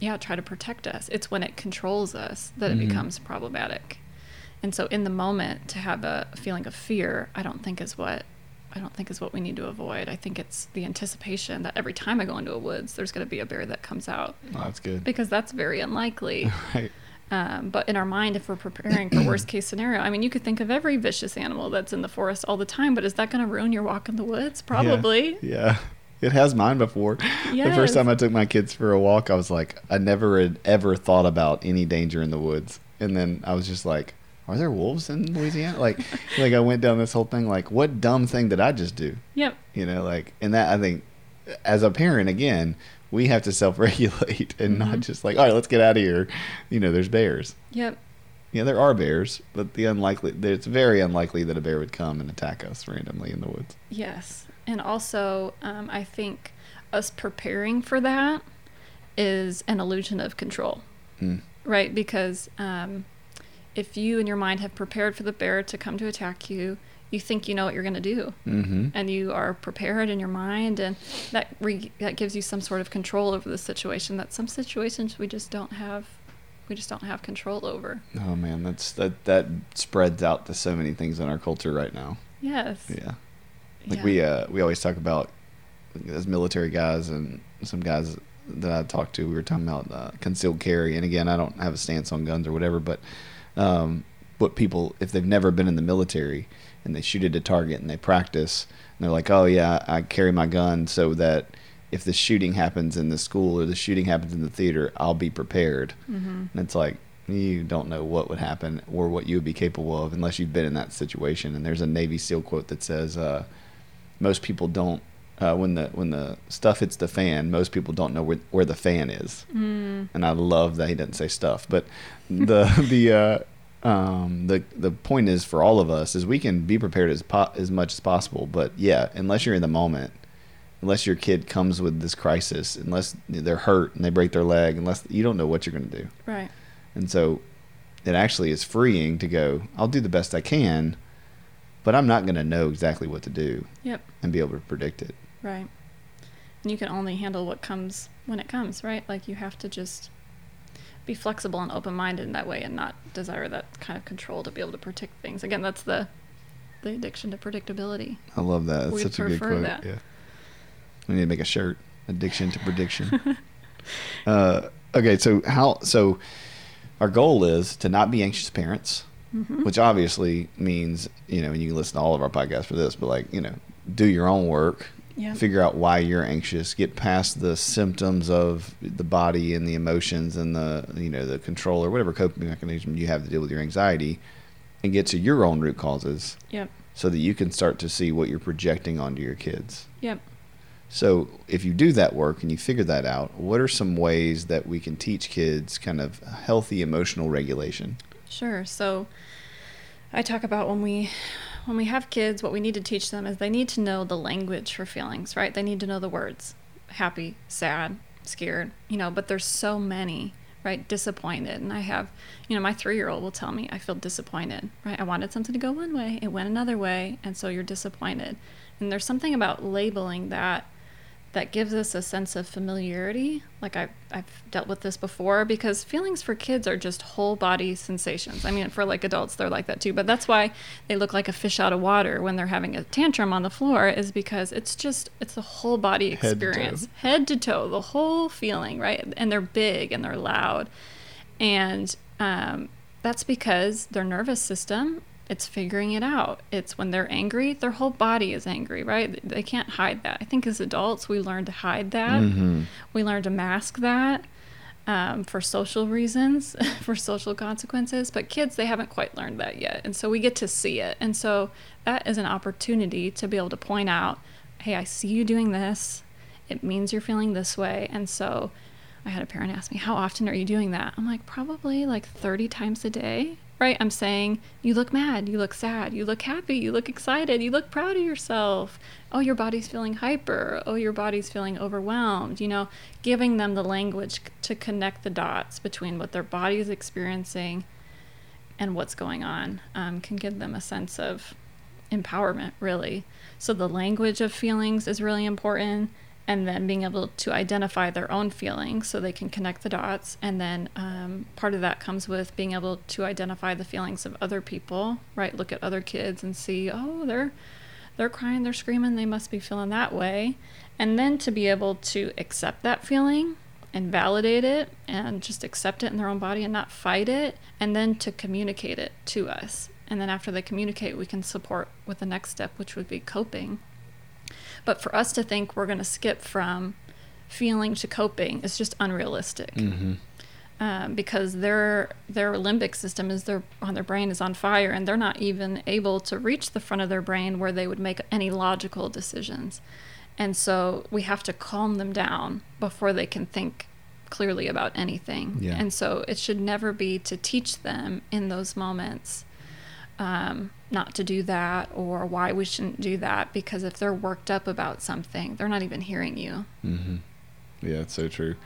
yeah, try to protect us. It's when it controls us that Mhm. it becomes problematic. And so in the moment to have a feeling of fear, I don't think is what I don't think is what we need to avoid. I think it's the anticipation that every time I go into a woods, there's going to be a bear that comes out Oh, that's good. because that's very unlikely. right. Um, but in our mind, if we're preparing for worst case scenario, I mean, you could think of every vicious animal that's in the forest all the time, but is that going to ruin your walk in the woods? Probably. Yeah. It has mine before. The first time I took my kids for a walk, I was like, I never had ever thought about any danger in the woods. And then I was just like, are there wolves in Louisiana? Like, like I went down this whole thing, like, what dumb thing did I just do? Yep. You know, like, and that I think, as a parent, again, we have to self-regulate and not Mhm. just like, all right, let's get out of here. You know, there's bears. Yep. Yeah, there are bears, but the unlikely, it's very unlikely that a bear would come and attack us randomly in the woods. Yes. And also, um, I think us preparing for that is an illusion of control, Mm. right? Because um, if you in your mind have prepared for the bear to come to attack you, you think you know what you're going to do. Mm-hmm. And you are prepared in your mind, and that re- that gives you some sort of control over the situation. That some situations we just don't have, we just don't have control over. Oh man, that's that that spreads out to so many things in our culture right now. Yes. Yeah. Like Yeah. we uh we always talk about as military guys and some guys that I talked to, we were talking about uh, concealed carry. And again, I don't have a stance on guns or whatever, but um, what people if they've never been in the military and they shoot at a target and they practice, and they're like, oh yeah, I carry my gun so that if the shooting happens in the school or the shooting happens in the theater, I'll be prepared. Mm-hmm. And it's like you don't know what would happen or what you would be capable of unless you've been in that situation. And there's a Navy SEAL quote that says, uh, "Most people don't uh, when the when the stuff hits the fan, most people don't know where where the fan is." Mm. And I love that he doesn't say stuff, but the the uh, um, the the point is for all of us is we can be prepared as po- as much as possible. But yeah, unless you're in the moment, unless your kid comes with this crisis, unless they're hurt and they break their leg, unless you don't know what you're going to do. Right. And so it actually is freeing to go, I'll do the best I can, but I'm not going to know exactly what to do Yep. and be able to predict it. Right. And you can only handle what comes when it comes, right? Like you have to just be flexible and open minded in that way and not desire that kind of control to be able to predict things. Again, that's the the addiction to predictability. I love that. That's We'd such a good quote. that. Yeah. We need to make a shirt. Addiction to prediction. uh, okay, so how so our goal is to not be anxious parents, Mhm. which obviously means, you know, and you can listen to all of our podcasts for this, but like, you know, do your own work, Yeah. figure out why you're anxious, get past the symptoms of the body and the emotions and the you know the control or whatever coping mechanism you have to deal with your anxiety, and get to your own root causes Yep. so that you can start to see what you're projecting onto your kids. Yep. So if you do that work and you figure that out, what are some ways that we can teach kids kind of healthy emotional regulation? Sure. So I talk about when we when we have kids, what we need to teach them is they need to know the language for feelings, right? They need to know the words. Happy, sad, scared, you know, but there's so many, right? Disappointed. And I have, you know, my 3-year-old will tell me I feel disappointed, right? I wanted something to go one way, it went another way, and so you're disappointed. And there's something about labeling that that gives us a sense of familiarity. Like I've, I've dealt with this before because feelings for kids are just whole body sensations. I mean, for like adults, they're like that too. But that's why they look like a fish out of water when they're having a tantrum on the floor, is because it's just, it's a whole body Head to experience, toe. head to toe, the whole feeling, right? And they're big and they're loud. And um, that's because their nervous system it's figuring it out it's when they're angry their whole body is angry right they can't hide that i think as adults we learn to hide that Mhm. we learn to mask that um, for social reasons, for social consequences. But kids, they haven't quite learned that yet. And so we get to see it. And so that is an opportunity to be able to point out hey, I see you doing this. It means you're feeling this way. And so I had a parent ask me, How often are you doing that? I'm like, Probably like 30 times a day right? I'm saying, you look mad, you look sad, you look happy, you look excited, you look proud of yourself. Oh, your body's feeling hyper. Oh, your body's feeling overwhelmed. You know, giving them the language to connect the dots between what their body is experiencing and what's going on um, can give them a sense of empowerment, really. So, the language of feelings is really important and then being able to identify their own feelings so they can connect the dots. And then um, part of that comes with being able to identify the feelings of other people, right? Look at other kids and see, oh, they're they're crying, they're screaming, they must be feeling that way. And then to be able to accept that feeling and validate it and just accept it in their own body and not fight it, and then to communicate it to us. And then after they communicate, we can support with the next step, which would be coping. But for us to think we're going to skip from feeling to coping is just unrealistic. Mm-hmm. Um, because their their limbic system is their on their brain is on fire and they're not even able to reach the front of their brain where they would make any logical decisions and so we have to calm them down before they can think clearly about anything yeah. and so it should never be to teach them in those moments um, not to do that or why we shouldn't do that because if they're worked up about something, they're not even hearing you. Mm-hmm. Yeah, it's so true.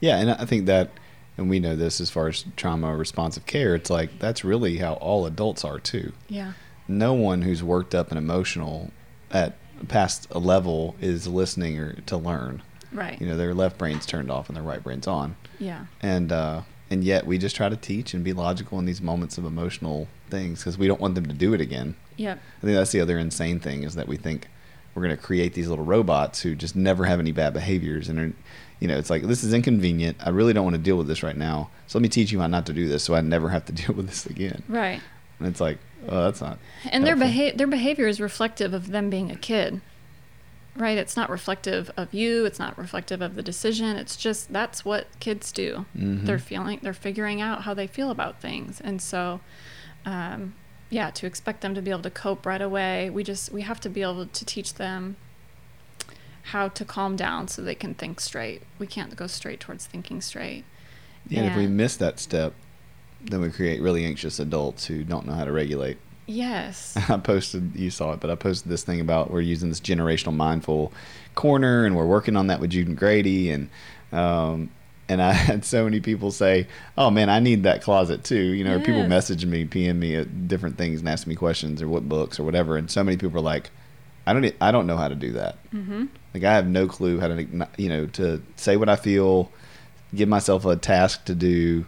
Yeah, and I think that, and we know this as far as trauma responsive care, it's like that's really how all adults are too. Yeah. No one who's worked up and emotional at past a level is listening or to learn. Right. You know, their left brain's turned off and their right brain's on. Yeah. And uh, and yet we just try to teach and be logical in these moments of emotional things because we don't want them to do it again. Yeah. I think that's the other insane thing is that we think we're going to create these little robots who just never have any bad behaviors and are, you know, it's like this is inconvenient. I really don't want to deal with this right now. So let me teach you how not to do this so I never have to deal with this again. Right. And it's like, oh, that's not. And helpful. their beha- their behavior is reflective of them being a kid right? It's not reflective of you. It's not reflective of the decision. It's just that's what kids do. Mm-hmm. They're feeling, they're figuring out how they feel about things, and so, um, yeah, to expect them to be able to cope right away, we just we have to be able to teach them how to calm down so they can think straight. We can't go straight towards thinking straight. Yeah, and, and if we miss that step, then we create really anxious adults who don't know how to regulate. Yes. I posted, you saw it, but I posted this thing about we're using this generational mindful corner and we're working on that with Jude and Grady. And, um, and I had so many people say, "Oh man, I need that closet too." You know, yes. people message me, PM me at different things and ask me questions or what books or whatever. And so many people are like, "I don't, I don't know how to do that. Mm-hmm. Like I have no clue how to, you know, to say what I feel, give myself a task to do,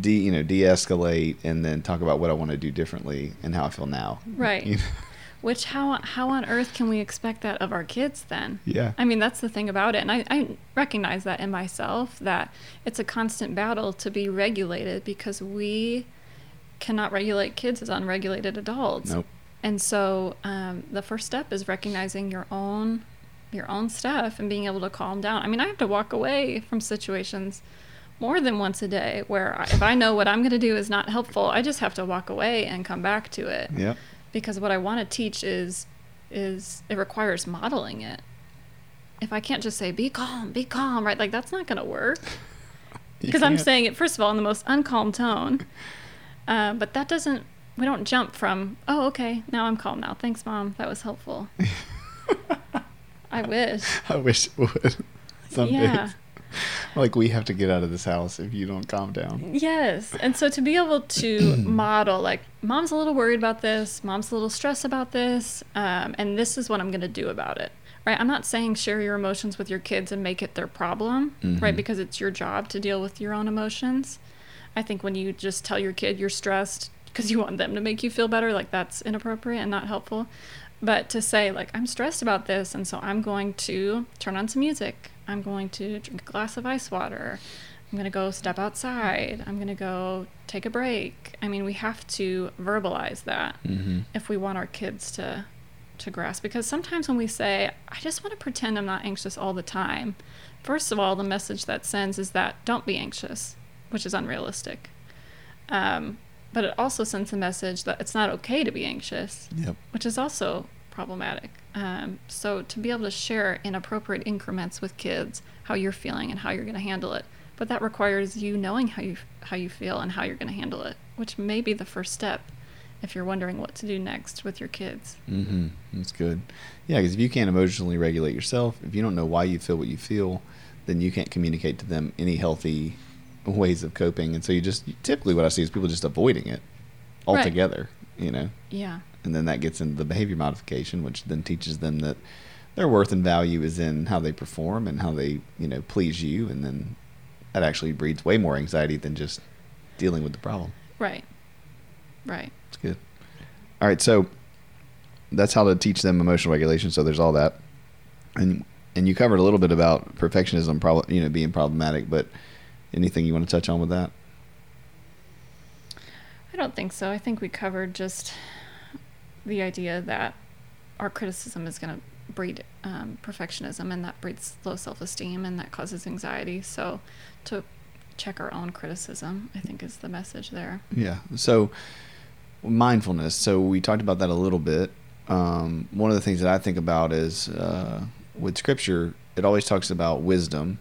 de you know de-escalate and then talk about what I want to do differently and how I feel now. Right. You know? Which how how on earth can we expect that of our kids then? Yeah. I mean that's the thing about it, and I, I recognize that in myself that it's a constant battle to be regulated because we cannot regulate kids as unregulated adults. Nope. And so um, the first step is recognizing your own your own stuff and being able to calm down. I mean, I have to walk away from situations more than once a day where if I know what I'm going to do is not helpful, I just have to walk away and come back to it. Yeah. Because what I want to teach is is it requires modeling it. If I can't just say be calm, be calm, right? Like that's not going to work. Because I'm saying it first of all in the most uncalm tone. Uh, but that doesn't we don't jump from, "Oh, okay, now I'm calm now. Thanks, mom. That was helpful." I wish. I wish it would. Some yeah. Days. like we have to get out of this house if you don't calm down. Yes. And so to be able to model like mom's a little worried about this, mom's a little stressed about this, um, and this is what I'm going to do about it. Right? I'm not saying share your emotions with your kids and make it their problem, mm-hmm. right? Because it's your job to deal with your own emotions. I think when you just tell your kid you're stressed because you want them to make you feel better, like that's inappropriate and not helpful. But to say, like, I'm stressed about this, and so I'm going to turn on some music. I'm going to drink a glass of ice water. I'm going to go step outside. I'm going to go take a break. I mean, we have to verbalize that mm-hmm. if we want our kids to to grasp because sometimes when we say, I just want to pretend I'm not anxious all the time, first of all, the message that sends is that don't be anxious, which is unrealistic. Um, but it also sends a message that it's not okay to be anxious, Yep. which is also problematic. Um, so to be able to share in appropriate increments with kids how you're feeling and how you're going to handle it, but that requires you knowing how you how you feel and how you're going to handle it, which may be the first step if you're wondering what to do next with your kids. Mm-hmm. That's good. Yeah, because if you can't emotionally regulate yourself, if you don't know why you feel what you feel, then you can't communicate to them any healthy ways of coping. And so you just typically what I see is people just avoiding it Right. altogether. You know, Yeah. And then that gets into the behavior modification, which then teaches them that their worth and value is in how they perform and how they you know please you, and then that actually breeds way more anxiety than just dealing with the problem. Right. Right. It's good. All right, so that's how to teach them emotional regulation. So there's all that, and and you covered a little bit about perfectionism, prob- you know, being problematic. But anything you want to touch on with that? I don't think so. I think we covered just the idea that our criticism is going to breed um, perfectionism and that breeds low self esteem and that causes anxiety. So to check our own criticism, I think, is the message there. Yeah. So mindfulness. So we talked about that a little bit. Um, one of the things that I think about is uh, with Scripture, it always talks about wisdom,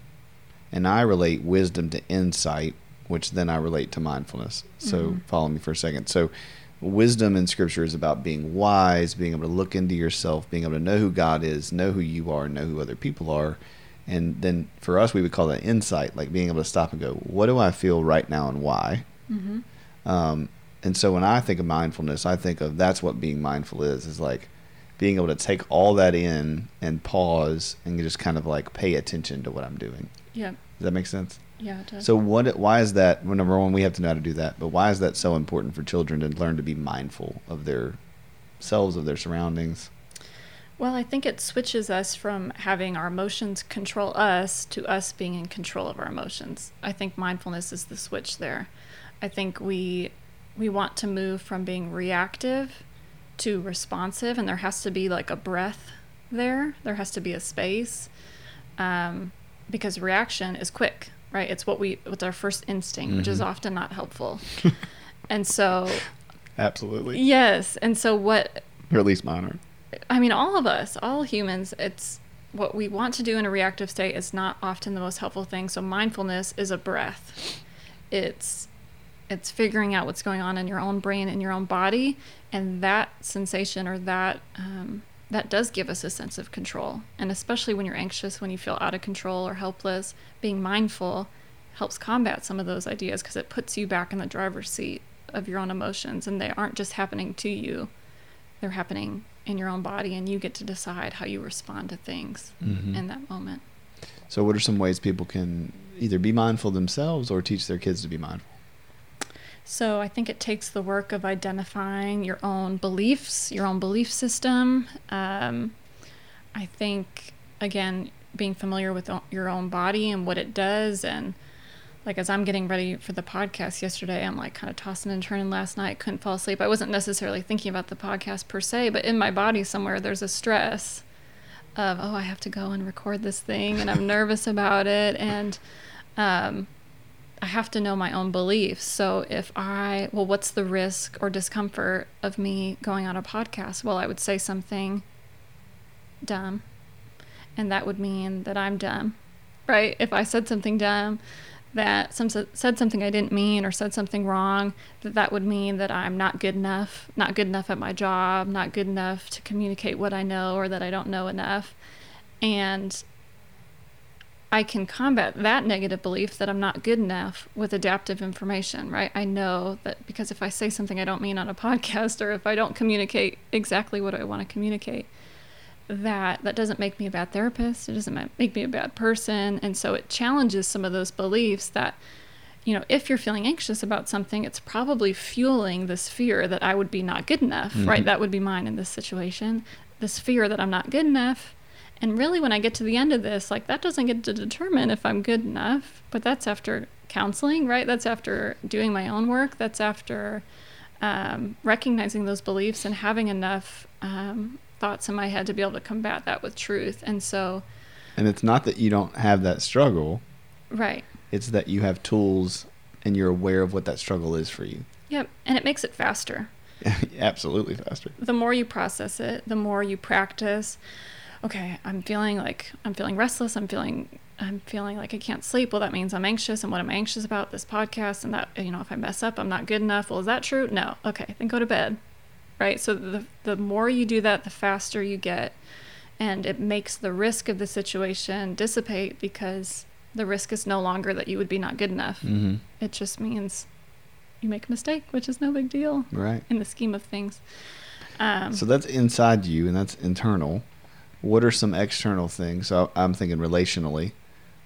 and I relate wisdom to insight, which then I relate to mindfulness. So Mhm. follow me for a second. So wisdom in Scripture is about being wise, being able to look into yourself, being able to know who God is, know who you are, know who other people are. And then for us, we would call that insight, like being able to stop and go, what do I feel right now and why? Mm-hmm. Um, and so when I think of mindfulness, I think of that's what being mindful is, is like being able to take all that in and pause and just kind of like pay attention to what I'm doing. Yeah. Does that make sense? Yeah. So what, why is that, well, number one, we have to know how to do that, but why is that so important for children to learn to be mindful of their selves, of their surroundings? Well, I think it switches us from having our emotions control us to us being in control of our emotions. I think mindfulness is the switch there. I think we we want to move from being reactive to responsive, and there has to be like a breath there. There has to be a space, um, because reaction is quick, right? It's what we what's our first instinct, which is Mhm. often not helpful. and so, Absolutely. yes, and so what Or at least mine are. I mean, all of us, all humans, it's what we want to do in a reactive state is not often the most helpful thing. So mindfulness is a breath. It's it's figuring out what's going on in your own brain and your own body, and that sensation or that um, that does give us a sense of control. And especially when you're anxious, when you feel out of control or helpless, being mindful helps combat some of those ideas because it puts you back in the driver's seat of your own emotions, and they aren't just happening to you they're happening in your own body and you get to decide how you respond to things Mhm. in that moment So what are some ways people can either be mindful themselves or teach their kids to be mindful? So i think it takes the work of identifying your own beliefs your own belief system. Um, i think again being familiar with your own body and what it does. And like as i'm getting ready for the podcast yesterday i'm like kind of tossing and turning. Last night couldn't fall asleep. I wasn't necessarily thinking about the podcast per se but in my body somewhere there's a stress of oh i have to go and record this thing and i'm nervous about it. And um, i have to know my own beliefs. So if i well what's the risk or discomfort of me going on a podcast? Well i would say something dumb and that would mean that i'm dumb right? If i said something dumb that some said something I didn't mean or said something wrong, that that would mean that I'm not good enough, not good enough at my job, not good enough to communicate what I know or that I don't know enough. And I can combat that negative belief that I'm not good enough with adaptive information, right? I know that because if I say something I don't mean on a podcast or if I don't communicate exactly what I want to communicate, that that doesn't make me a bad therapist it doesn't make me a bad person and so it challenges some of those beliefs that you know if you're feeling anxious about something it's probably fueling this fear that i would be not good enough Mhm. right that would be mine in this situation this fear that i'm not good enough and really when i get to the end of this like that doesn't get to determine if i'm good enough but that's after counseling right that's after doing my own work that's after um, recognizing those beliefs and having enough um, thoughts in my head to be able to combat that with truth. And so, And it's not that you don't have that struggle, right. it's that you have tools and you're aware of what that struggle is for you. Yep. And it makes it faster. Absolutely faster. The more you process it, the more you practice. Okay, I'm feeling like I'm feeling restless. I'm feeling I'm feeling like I can't sleep. Well, that means I'm anxious. And what am I anxious about? This podcast. And that, you know, if I mess up, I'm not good enough. Well, is that true? No. Okay, then go to bed. Right. So the, the more you do that, the faster you get. And it makes the risk of the situation dissipate because the risk is no longer that you would be not good enough. Mm-hmm. It just means you make a mistake, which is no big deal Right. in the scheme of things. Um, So that's inside you and that's internal. What are some external things? I'm thinking relationally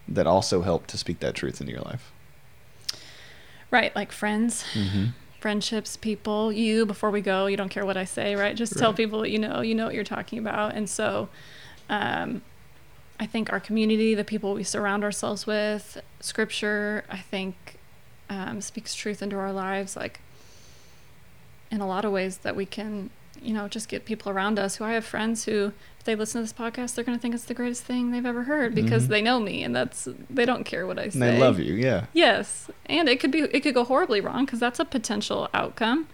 that also help to speak that truth into your life. right, like friends, Mm-hmm. friendships, people, you, before we go, you don't care what I say, right? Just tell people what you know, you know what you're talking about. And so um, I think our community, the people we surround ourselves with, scripture, I think um, speaks truth into our lives, like in a lot of ways that we can, you know, just get people around us who I have friends who, if they listen to this podcast, they're going to think it's the greatest thing they've ever heard because Mhm. they know me and that's, they don't care what I say. And they love you. Yeah. Yes, and it could be it could go horribly wrong because that's a potential outcome,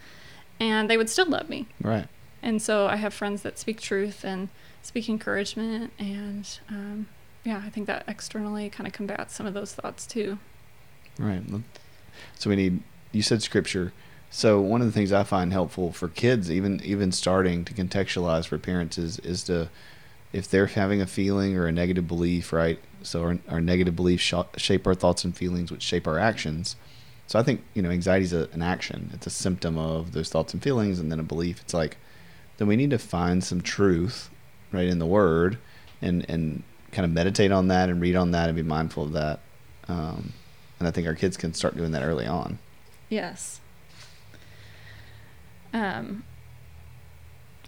and they would still love me. Right. And so I have friends that speak truth and speak encouragement, and um, yeah, I think that externally kind of combats some of those thoughts too. Right. So we need. You said scripture. So one of the things I find helpful for kids, even even starting to contextualize for parents, is is to if they're having a feeling or a negative belief, right? So our, our negative beliefs sh- shape our thoughts and feelings, which shape our actions. So I think you know anxiety is an action. It's a symptom of those thoughts and feelings, and then a belief. It's like then we need to find some truth, right, in the Word, and and kind of meditate on that and read on that and be mindful of that. Um, and I think our kids can start doing that early on. Yes. Um,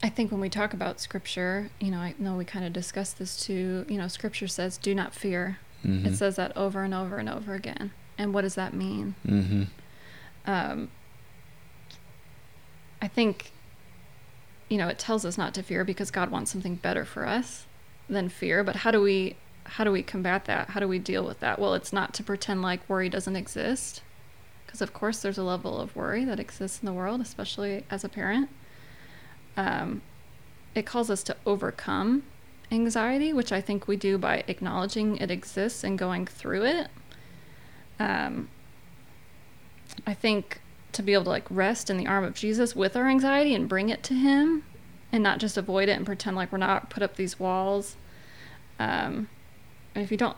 I think when we talk about scripture, you know, I know we kind of discussed this too. You know, scripture says, "Do not fear." Mm-hmm. It says that over and over and over again. And what does that mean? mm-hmm. um, I think, you know, it tells us not to fear because God wants something better for us than fear. But how do we how do we combat that? How do we deal with that? Well, it's not to pretend like worry doesn't exist, because of course there's a level of worry that exists in the world, especially as a parent. Um, it calls us to overcome anxiety, which I think we do by acknowledging it exists and going through it. Um, I think to be able to like rest in the arm of Jesus with our anxiety and bring it to Him, and not just avoid it and pretend like we're not, put up these walls. Um, and if you don't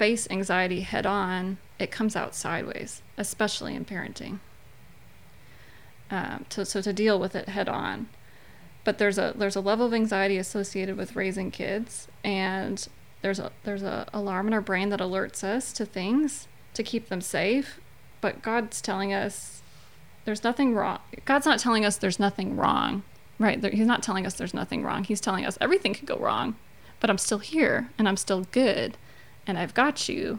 face anxiety head on, it comes out sideways, especially in parenting. Um, to, so to deal with it head on, but there's a there's a level of anxiety associated with raising kids, and there's a there's a alarm in our brain that alerts us to things to keep them safe. But God's telling us there's nothing wrong. God's not telling us there's nothing wrong, right? He's not telling us there's nothing wrong. He's telling us everything could go wrong, but I'm still here and I'm still good and I've got you.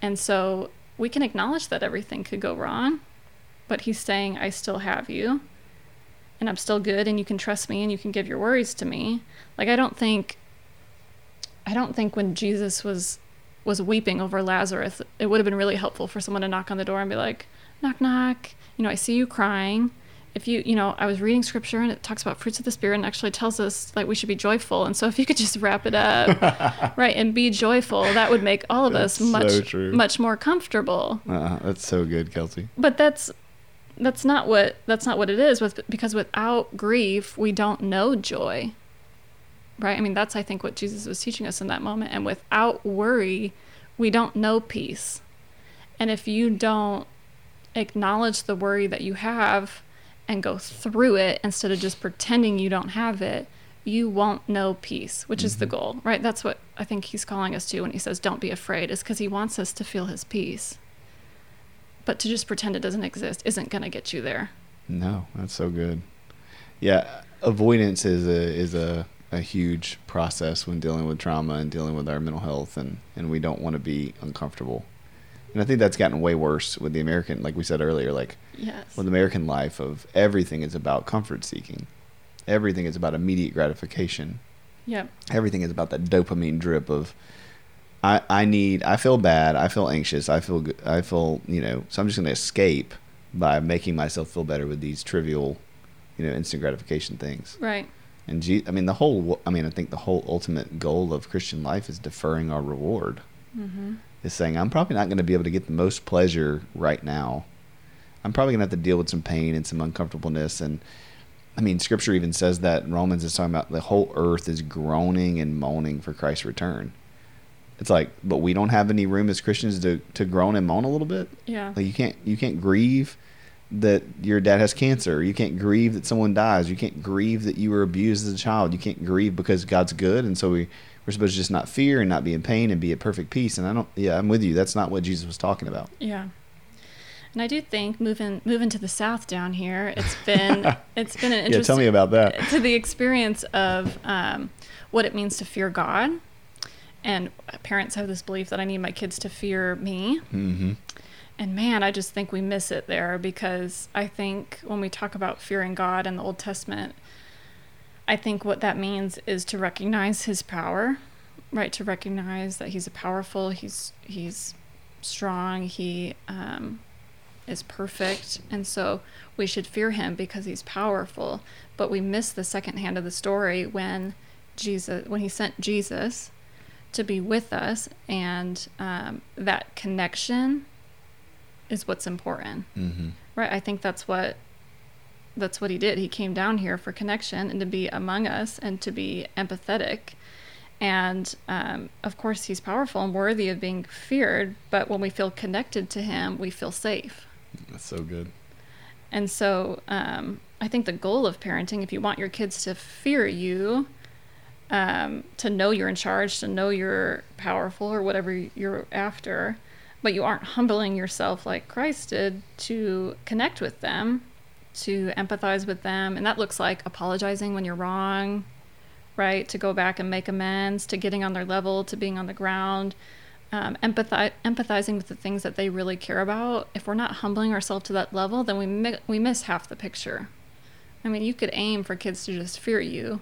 And so we can acknowledge that everything could go wrong, but He's saying, I still have you and I'm still good and you can trust me and you can give your worries to me. Like, I don't think. I don't think when Jesus was was weeping over Lazarus, it would have been really helpful for someone to knock on the door and be like, knock, knock. You know, I see you crying. If you, you know, I was reading scripture and it talks about fruits of the spirit and actually tells us like we should be joyful. And so if you could just wrap it up, right, and be joyful, that would make all of us That's so much, true. much more comfortable. Uh, that's so good, Kelsey. But that's that's not what that's not what it is with because without grief we don't know joy right i mean that's i think what jesus was teaching us in that moment and without worry we don't know peace and if you don't acknowledge the worry that you have and go through it instead of just pretending you don't have it you won't know peace which is the mm-hmm. goal right that's what i think he's calling us to when he says don't be afraid is because he wants us to feel his peace but to just pretend it doesn't exist isn't going to get you there. No, that's so good. Yeah, avoidance is a is a, a huge process when dealing with trauma and dealing with our mental health, and and we don't want to be uncomfortable. And I think that's gotten way worse with the American, like we said earlier, like Yes. with American life of everything is about comfort seeking, everything is about immediate gratification. Yep. Everything is about that dopamine drip of I I need I feel bad, I feel anxious, I feel good, I feel, you know, so I'm just going to escape by making myself feel better with these trivial, you know, instant gratification things. Right. And Je- I mean the whole I mean I think the whole ultimate goal of Christian life is deferring our reward. Mm-hmm. Is saying I'm probably not going to be able to get the most pleasure right now. I'm probably going to have to deal with some pain and some uncomfortableness and I mean, Scripture even says that Romans is talking about the whole earth is groaning and moaning for Christ's return. It's like, but we don't have any room as Christians to, to groan and moan a little bit. Yeah. Like you can't you can't grieve that your dad has cancer. You can't grieve that someone dies. You can't grieve that you were abused as a child. You can't grieve because God's good, and so we we're supposed to just not fear and not be in pain and be at perfect peace. And I don't. Yeah, I'm with you. That's not what Jesus was talking about. Yeah. And I do think moving moving to the south down here, it's been it's been an interesting Yeah, tell me about that. to the experience of um, what it means to fear God. And parents have this belief that I need my kids to fear me. Mm-hmm. And man, I just think we miss it there because I think when we talk about fearing God in the Old Testament, I think what that means is to recognize his power, right? To recognize that he's a powerful, he's he's strong, he um, is perfect, and so we should fear him because he's powerful. But we miss the second hand of the story when Jesus, when he sent Jesus to be with us, and um, that connection is what's important, Mm-hmm. right? I think that's what that's what he did. He came down here for connection and to be among us and to be empathetic. And um, of course, he's powerful and worthy of being feared. But when we feel connected to him, we feel safe. That's so good. And so um, I think the goal of parenting, if you want your kids to fear you, um, to know you're in charge, to know you're powerful or whatever you're after, but you aren't humbling yourself like Christ did to connect with them, to empathize with them. And that looks like apologizing when you're wrong, right? To go back and make amends, to getting on their level, to being on the ground. Um, empathize, empathizing with the things that they really care about. If we're not humbling ourselves to that level, then we mi- we miss half the picture. I mean, you could aim for kids to just fear you.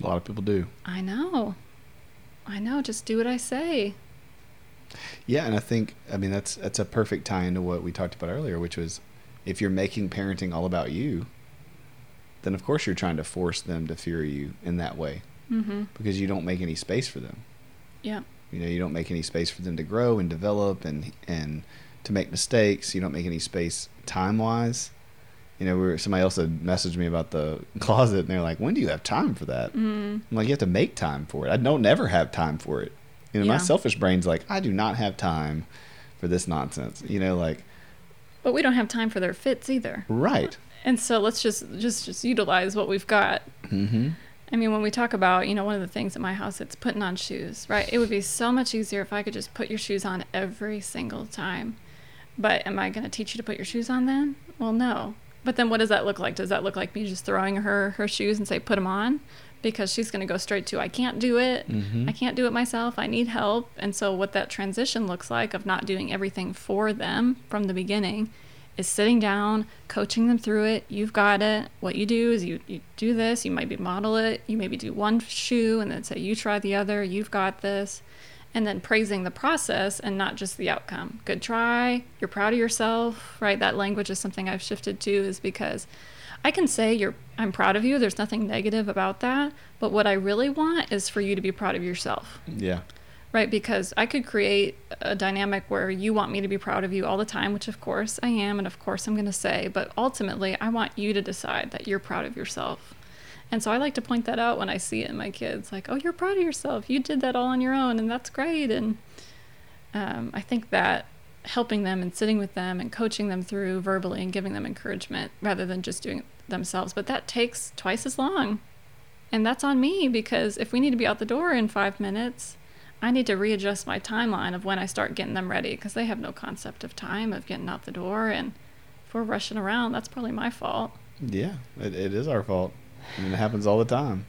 A lot of people do. I know. I know. Just do what I say. Yeah, and I think I mean that's that's a perfect tie into what we talked about earlier, which was if you're making parenting all about you, then of course you're trying to force them to fear you in that way Mm-hmm. because you don't make any space for them. Yeah. You know, you don't make any space for them to grow and develop and and to make mistakes. You don't make any space time wise. You know, we were, somebody else had messaged me about the closet, and they're like, "When do you have time for that?" Mm. I'm like, "You have to make time for it. I don't never have time for it." You know, my selfish brain's like, "I do not have time for this nonsense." You know, like, But we don't have time for their fits either. right? And so let's just just just utilize what we've got. Mm-hmm. I mean, when we talk about, you know, one of the things at my house, it's putting on shoes, right? It would be so much easier if I could just put your shoes on every single time. But am I going to teach you to put your shoes on then? Well, no. But then what does that look like? Does that look like me just throwing her her shoes and say, put them on? Because she's going to go straight to, I can't do it. Mhm. I can't do it myself. I need help. And so, what that transition looks like of not doing everything for them from the beginning is sitting down, coaching them through it. You've got it. What you do is you, you do this. You maybe model it. You maybe do one shoe and then say, you try the other. You've got this. And then praising the process and not just the outcome. Good try. You're proud of yourself, right? That language is something I've shifted to, is because I can say you're I'm proud of you. There's nothing negative about that. But what I really want is for you to be proud of yourself Yeah. right? Because I could create a dynamic where you want me to be proud of you all the time, which of course I am, and of course I'm going to say, but ultimately I want you to decide that you're proud of yourself. And so I like to point that out when I see it in my kids, like, oh, you're proud of yourself. You did that all on your own, and that's great. And um, I think that helping them and sitting with them and coaching them through verbally and giving them encouragement rather than just doing it themselves, but that takes twice as long. And that's on me because if we need to be out the door in five minutes, I need to readjust my timeline of when I start getting them ready because they have no concept of time of getting out the door. And if we're rushing around, that's probably my fault. Yeah, it, it is our fault. I mean, it happens all the time.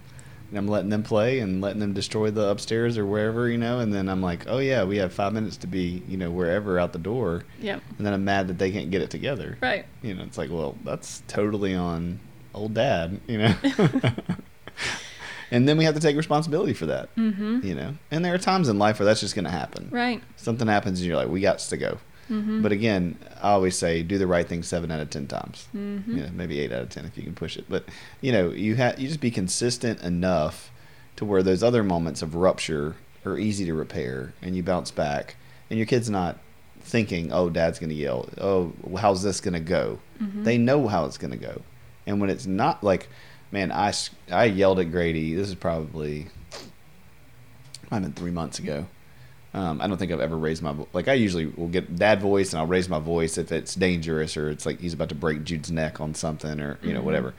And I'm letting them play and letting them destroy the upstairs or wherever, you know, and then I'm like, oh, yeah, we have five minutes to be, you know, wherever out the door. Yep. And then I'm mad that they can't get it together. Right. You know, it's like, well, that's totally on old dad, you know. and then we have to take responsibility for that, Mm-hmm. you know. And there are times in life where that's just going to happen. Right. Something happens and you're like, we got to go. Mm-hmm. But again, I always say do the right thing seven out of ten times. mm-hmm. You know, maybe eight out of ten if you can push it. But you know, you have you just be consistent enough to where those other moments of rupture are easy to repair, and you bounce back, and your kid's not thinking, "Oh, Dad's going to yell. Oh, how's this going to go?" Mhm. They know how it's going to go, and when it's not like, man, I I yelled at Grady. This is probably might have been three months ago. Um, I don't think I've ever raised my vo- like I usually will get dad voice and I'll raise my voice if it's dangerous or it's like he's about to break Jude's neck on something or you know Mhm. whatever.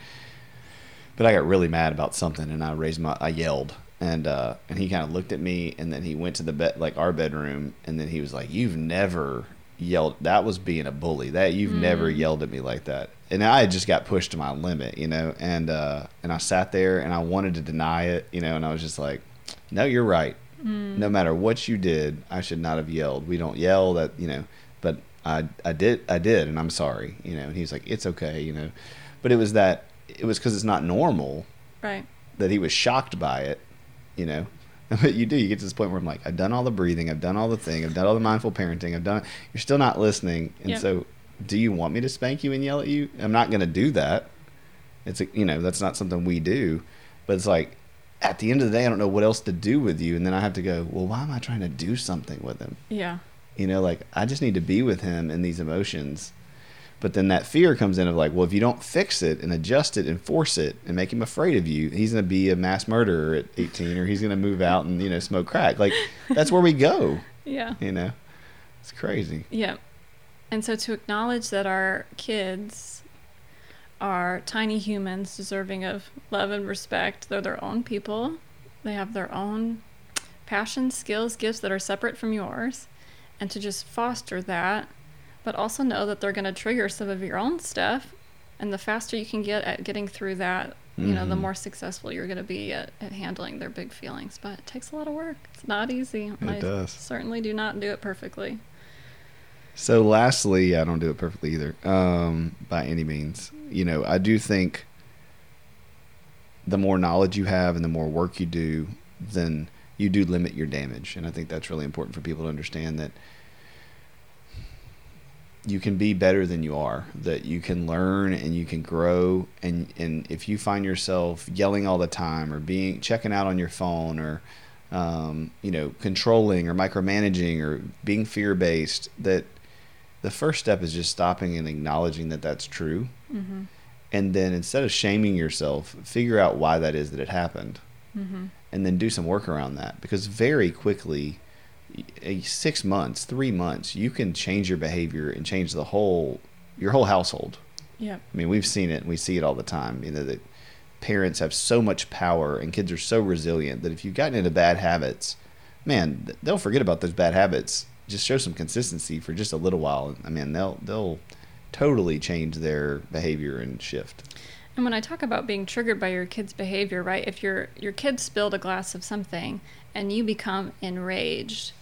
But I got really mad about something and I raised my I yelled and uh, and he kind of looked at me and then he went to the bed like our bedroom and then he was like you've never yelled that was being a bully that you've never Mm. yelled at me like that and I just got pushed to my limit you know and uh, and I sat there and I wanted to deny it you know and I was just like no you're right Mm. no matter what you did, I should not have yelled. We don't yell that, you know, but I, I did, I did, and I'm sorry, you know. And he's like, it's okay, you know. But it was that, it was because it's not normal Right. that he was shocked by it, you know. But you do, you get to this point where I'm like, I've done all the breathing, I've done all the thing, I've done all the mindful parenting, I've done. You're still not listening, and Yep. so, do you want me to spank you and yell at you? I'm not going to do that. It's a, you know, that's not something we do. But it's like, at the end of the day, I don't know what else to do with you, and then I have to go, well, why am I trying to do something with him? Yeah. You know, like I just need to be with him in these emotions. But then that fear comes in of like, well, if you don't fix it and adjust it and force it and make him afraid of you, he's going to be a mass murderer at 18 or he's going to move out and, you know, smoke crack. Like that's where we go, Yeah. you know. It's crazy. Yeah. And so to acknowledge that our kids are tiny humans deserving of love and respect, they're their own people. They have their own passions, skills, gifts that are separate from yours. And to just foster that, but also know that they're going to trigger some of your own stuff. And the faster you can get at getting through that, you know, the Mhm. more successful you're going to be at, at handling their big feelings. But it takes a lot of work. It's not easy. It I does. certainly do not do it perfectly. So, lastly, I don't do it perfectly either, um, by any means. You know, I do think the more knowledge you have and the more work you do, then you do limit your damage. And I think that's really important for people to understand that you can be better than you are, that you can learn and you can grow. And, and if you find yourself yelling all the time or being checking out on your phone or um, you know, controlling or micromanaging or being fear based, that the first step is just stopping and acknowledging that that's true. Mm-hmm. And then instead of shaming yourself, figure out why that is that it happened. Mm-hmm. And then do some work around that. Because very quickly, six months, three months, you can change your behavior and change the whole, your whole household. Yep. I mean, we've seen it and we see it all the time. You know, that parents have so much power and kids are so resilient that if you've gotten into bad habits, man, they'll forget about those bad habits. Just show some consistency for just a little while. I mean, they'll they'll totally change their behavior and shift. And when I talk about being triggered by your kid's behavior, right? If your your kid spilled a glass of something and you become enraged,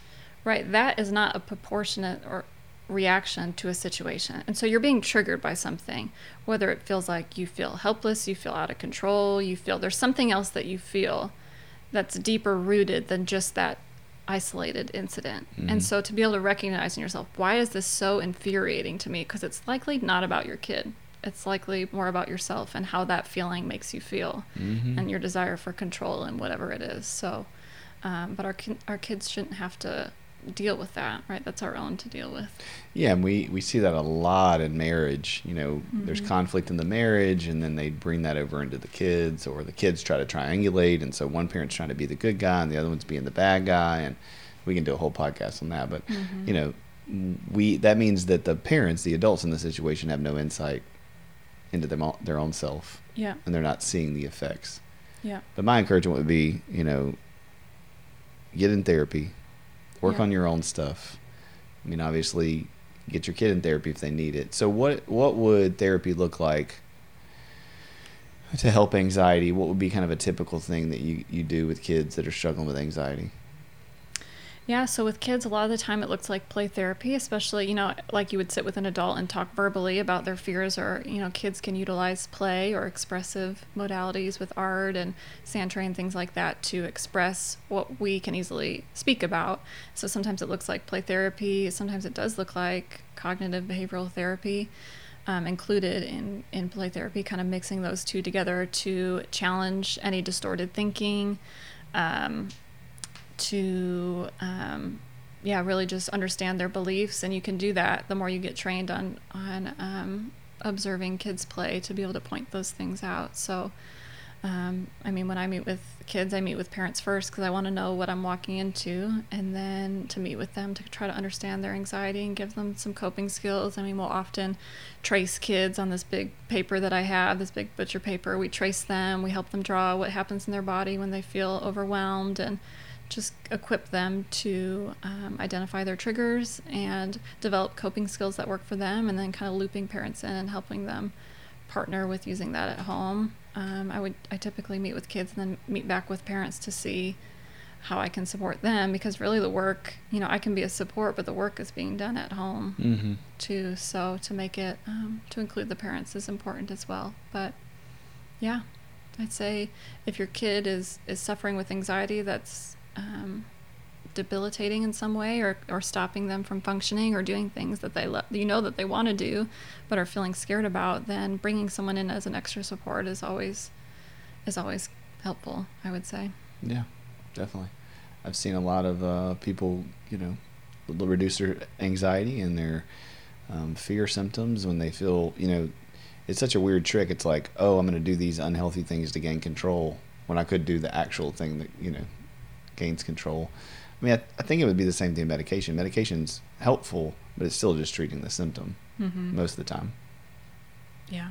right? That is not a proportionate or reaction to a situation. And so you're being triggered by something, whether it feels like you feel helpless, you feel out of control, you feel there's something else that you feel that's deeper rooted than just that isolated incident. Mhm. And so to be able to recognize in yourself, why is this so infuriating to me? Because it's likely not about your kid. It's likely more about yourself and how that feeling makes you feel Mm-hmm. and your desire for control and whatever it is. So, um, but our, our kids shouldn't have to deal with that, right? That's our own to deal with. Yeah, and we, we see that a lot in marriage. You know, there's Mhm. conflict in the marriage, and then they bring that over into the kids, or the kids try to triangulate, and so one parent's trying to be the good guy, and the other one's being the bad guy, and we can do a whole podcast on that. But Mhm. you know, we that means that the parents, the adults in the situation, have no insight into them, their own self, Yeah, and they're not seeing the effects. yeah, But my encouragement would be, you know, get in therapy, work Yeah. on your own stuff. I mean, obviously, get your kid in therapy if they need it. So, what what would therapy look like to help anxiety? What would be kind of a typical thing that you you do with kids that are struggling with anxiety? Yeah, so with kids, a lot of the time it looks like play therapy, especially, you know, like you would sit with an adult and talk verbally about their fears, or, you know, kids can utilize play or expressive modalities with art and sand tray and things like that to express what we can easily speak about. So sometimes it looks like play therapy, sometimes it does look like cognitive behavioral therapy. Um, included in, in play therapy, kind of mixing those two together to challenge any distorted thinking, um, to um, yeah really just understand their beliefs and you can do that the more you get trained on on um, observing kids play to be able to point those things out so um, I mean, when I meet with kids, I meet with parents first because I want to know what I'm walking into, and then to meet with them to try to understand their anxiety and give them some coping skills. I mean, we'll often trace kids on this big paper that I have, this big butcher paper. We trace them, we help them draw what happens in their body when they feel overwhelmed, and just equip them to um, identify their triggers and develop coping skills that work for them, and then kind of looping parents in and helping them partner with using that at home. Um, I would I typically meet with kids and then meet back with parents to see how I can support them because really the work, you know, I can be a support, but the work is being done at home mm-hmm. too. So to make it um, to include the parents is important as well. But yeah, I'd say if your kid is is suffering with anxiety, that's um, debilitating in some way or, or stopping them from functioning or doing things that they lo- you know that they want to do but are feeling scared about then bringing someone in as an extra support is always is always helpful i would say. Yeah definitely. I've seen a lot of uh, people you know reduce their anxiety and their um, fear symptoms when they feel you know it's such a weird trick it's like oh i'm going to do these unhealthy things to gain control when i could do the actual thing that you know gains control. I mean, I, I think it would be the same thing. Medication, medication's helpful, but it's still just treating the symptom mm-hmm. most of the time. Yeah.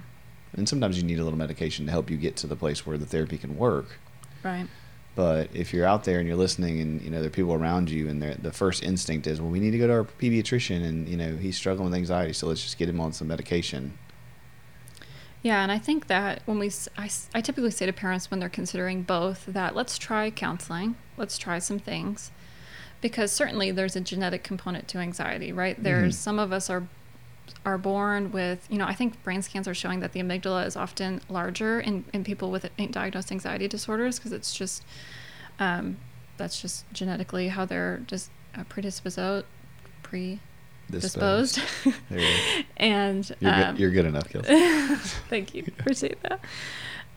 And sometimes you need a little medication to help you get to the place where the therapy can work. Right. But if you're out there and you're listening, and you know there are people around you, and the first instinct is, well, we need to go to our pediatrician, and you know he's struggling with anxiety, so let's just get him on some medication. Yeah, and I think that when we, I, I typically say to parents when they're considering both that let's try counseling, let's try some things, because certainly there's a genetic component to anxiety, right? There's mm-hmm. some of us are are born with, you know, I think brain scans are showing that the amygdala is often larger in, in people with diagnosed anxiety disorders because it's just, um, that's just genetically how they're just uh, predisposed, pre disposed. disposed. and you're, um, good, you're, good, enough, Kelsey. thank you. Appreciate that.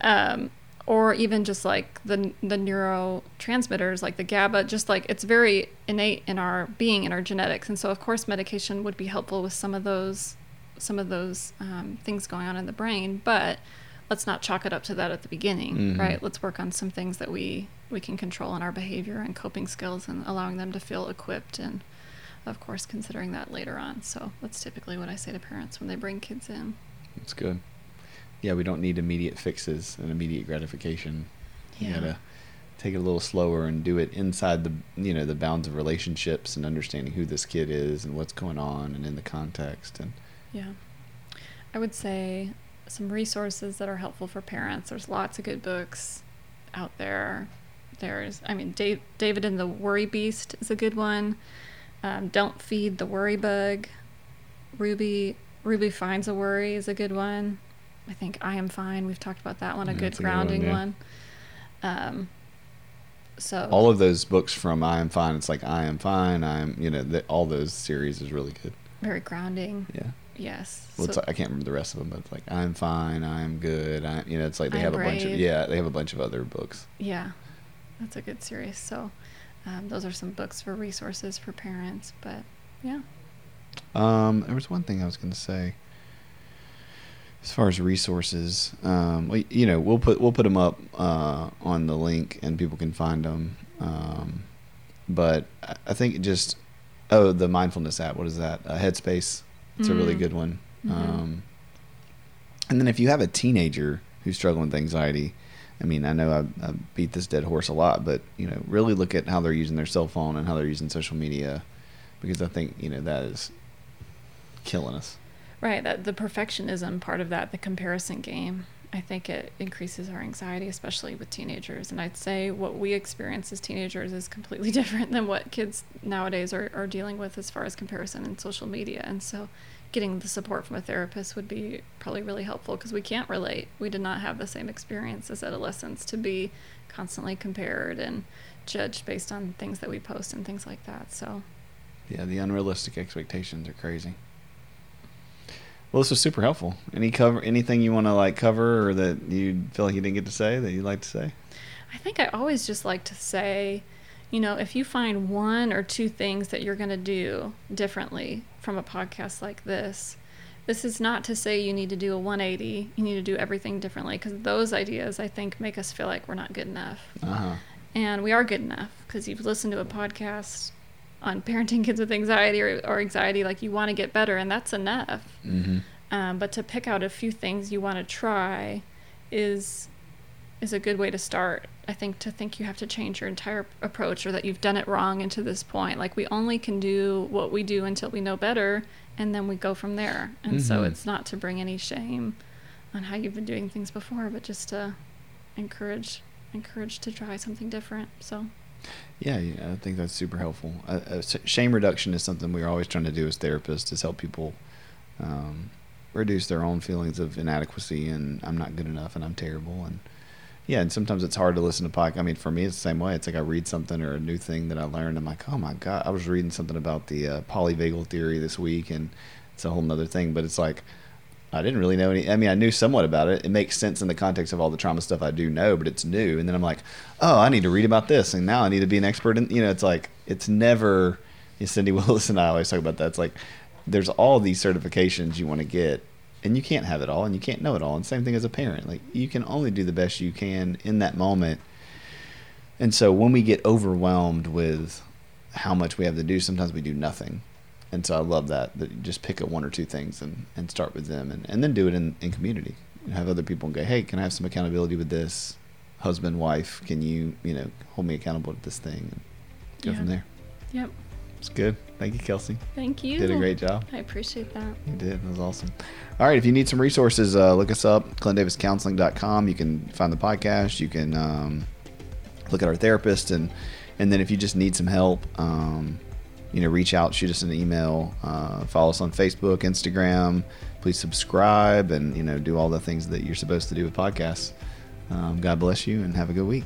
Um, or even just like the the neurotransmitters, like the GABA, just like it's very innate in our being, in our genetics, and so of course medication would be helpful with some of those some of those um, things going on in the brain, but let's not chalk it up to that at the beginning, mm-hmm. right? Let's work on some things that we we can control in our behavior and coping skills, and allowing them to feel equipped and of course, considering that later on. So that's typically what I say to parents when they bring kids in. That's good. Yeah, we don't need immediate fixes and immediate gratification. Yeah. You gotta take it a little slower and do it inside the you know the bounds of relationships and understanding who this kid is and what's going on and in the context and. Yeah, I would say some resources that are helpful for parents. There's lots of good books out there. There's, I mean, Dave, David and the Worry Beast is a good one. Um, Don't feed the worry bug. Ruby Ruby finds a worry is a good one. I think I am fine. We've talked about that one. A yeah, good grounding a one. Yeah. one. Um, so all of those books from I am fine. It's like I am fine. I'm you know the, all those series is really good. Very grounding. Yeah. Yes. Well, so, like, I can't remember the rest of them, but it's like I'm fine. I'm good. I you know it's like they I'm have a bunch of yeah they have a bunch of other books. Yeah, that's a good series. So um, those are some books for resources for parents, but yeah. Um, there was one thing I was going to say. As far as resources, um, we, you know, we'll put we'll put them up uh, on the link, and people can find them. Um, but I think just oh, the mindfulness app. What is that? Uh, Headspace. It's mm-hmm. a really mm. good one. Mm-hmm. Um, and then if you have a teenager who's struggling with anxiety, I mean, I know I, I, beat this dead horse a lot, but you know, really look at how they're using their cell phone and how they're using social media, because I think you know that is killing us. Right, that the perfectionism part of that, the comparison game, I think it increases our anxiety, especially with teenagers. And I'd say what we experience as teenagers is completely different than what kids nowadays are, are dealing with as far as comparison and social media. And so getting the support from a therapist would be probably really helpful because we can't relate. We did not have the same experience as adolescents to be constantly compared and judged based on things that we post and things like that. So, yeah, the unrealistic expectations are crazy. Well, this was super helpful. Any cover anything you want to like cover or that you feel like you didn't get to say that you'd like to say? I think I always just like to say, you know, if you find one or two things that you're going to do differently from a podcast like this, this is not to say you need to do a 180. You need to do everything differently because those ideas, I think, make us feel like we're not good enough. Uh-huh. And we are good enough because you've listened to a podcast on parenting kids with anxiety or, or anxiety, like you want to get better, and that's enough. Mm-hmm. Um, but to pick out a few things you want to try is is a good way to start. I think to think you have to change your entire approach or that you've done it wrong into this point. Like we only can do what we do until we know better, and then we go from there. And mm-hmm. so it's not to bring any shame on how you've been doing things before, but just to encourage encourage to try something different. So. Yeah, yeah, I think that's super helpful. Uh, uh, shame reduction is something we're always trying to do as therapists is help people um, reduce their own feelings of inadequacy and I'm not good enough and I'm terrible and yeah, and sometimes it's hard to listen to podcast. I mean, for me, it's the same way. It's like I read something or a new thing that I learned. I'm like, oh my god, I was reading something about the uh, polyvagal theory this week, and it's a whole nother thing. But it's like I didn't really know any. I mean, I knew somewhat about it. It makes sense in the context of all the trauma stuff I do know, but it's new. And then I'm like, oh, I need to read about this, and now I need to be an expert in. You know, it's like it's never. You know, Cindy Willis and I always talk about that. It's like there's all these certifications you want to get, and you can't have it all, and you can't know it all. And same thing as a parent. Like you can only do the best you can in that moment. And so when we get overwhelmed with how much we have to do, sometimes we do nothing and so I love that that you just pick up one or two things and, and start with them and, and then do it in, in community. And have other people and go hey can I have some accountability with this? Husband wife can you you know hold me accountable to this thing? And go yeah. from there. Yep. It's good. Thank you Kelsey. Thank you. Did a great job. I appreciate that. You did. That was awesome. All right. If you need some resources uh, look us up clintdaviscounseling.com you can find the podcast. You can um, look at our therapist. And and then if you just need some help um, you know, reach out, shoot us an email, uh, follow us on Facebook, Instagram. Please subscribe and you know do all the things that you're supposed to do with podcasts. Um, God bless you and have a good week.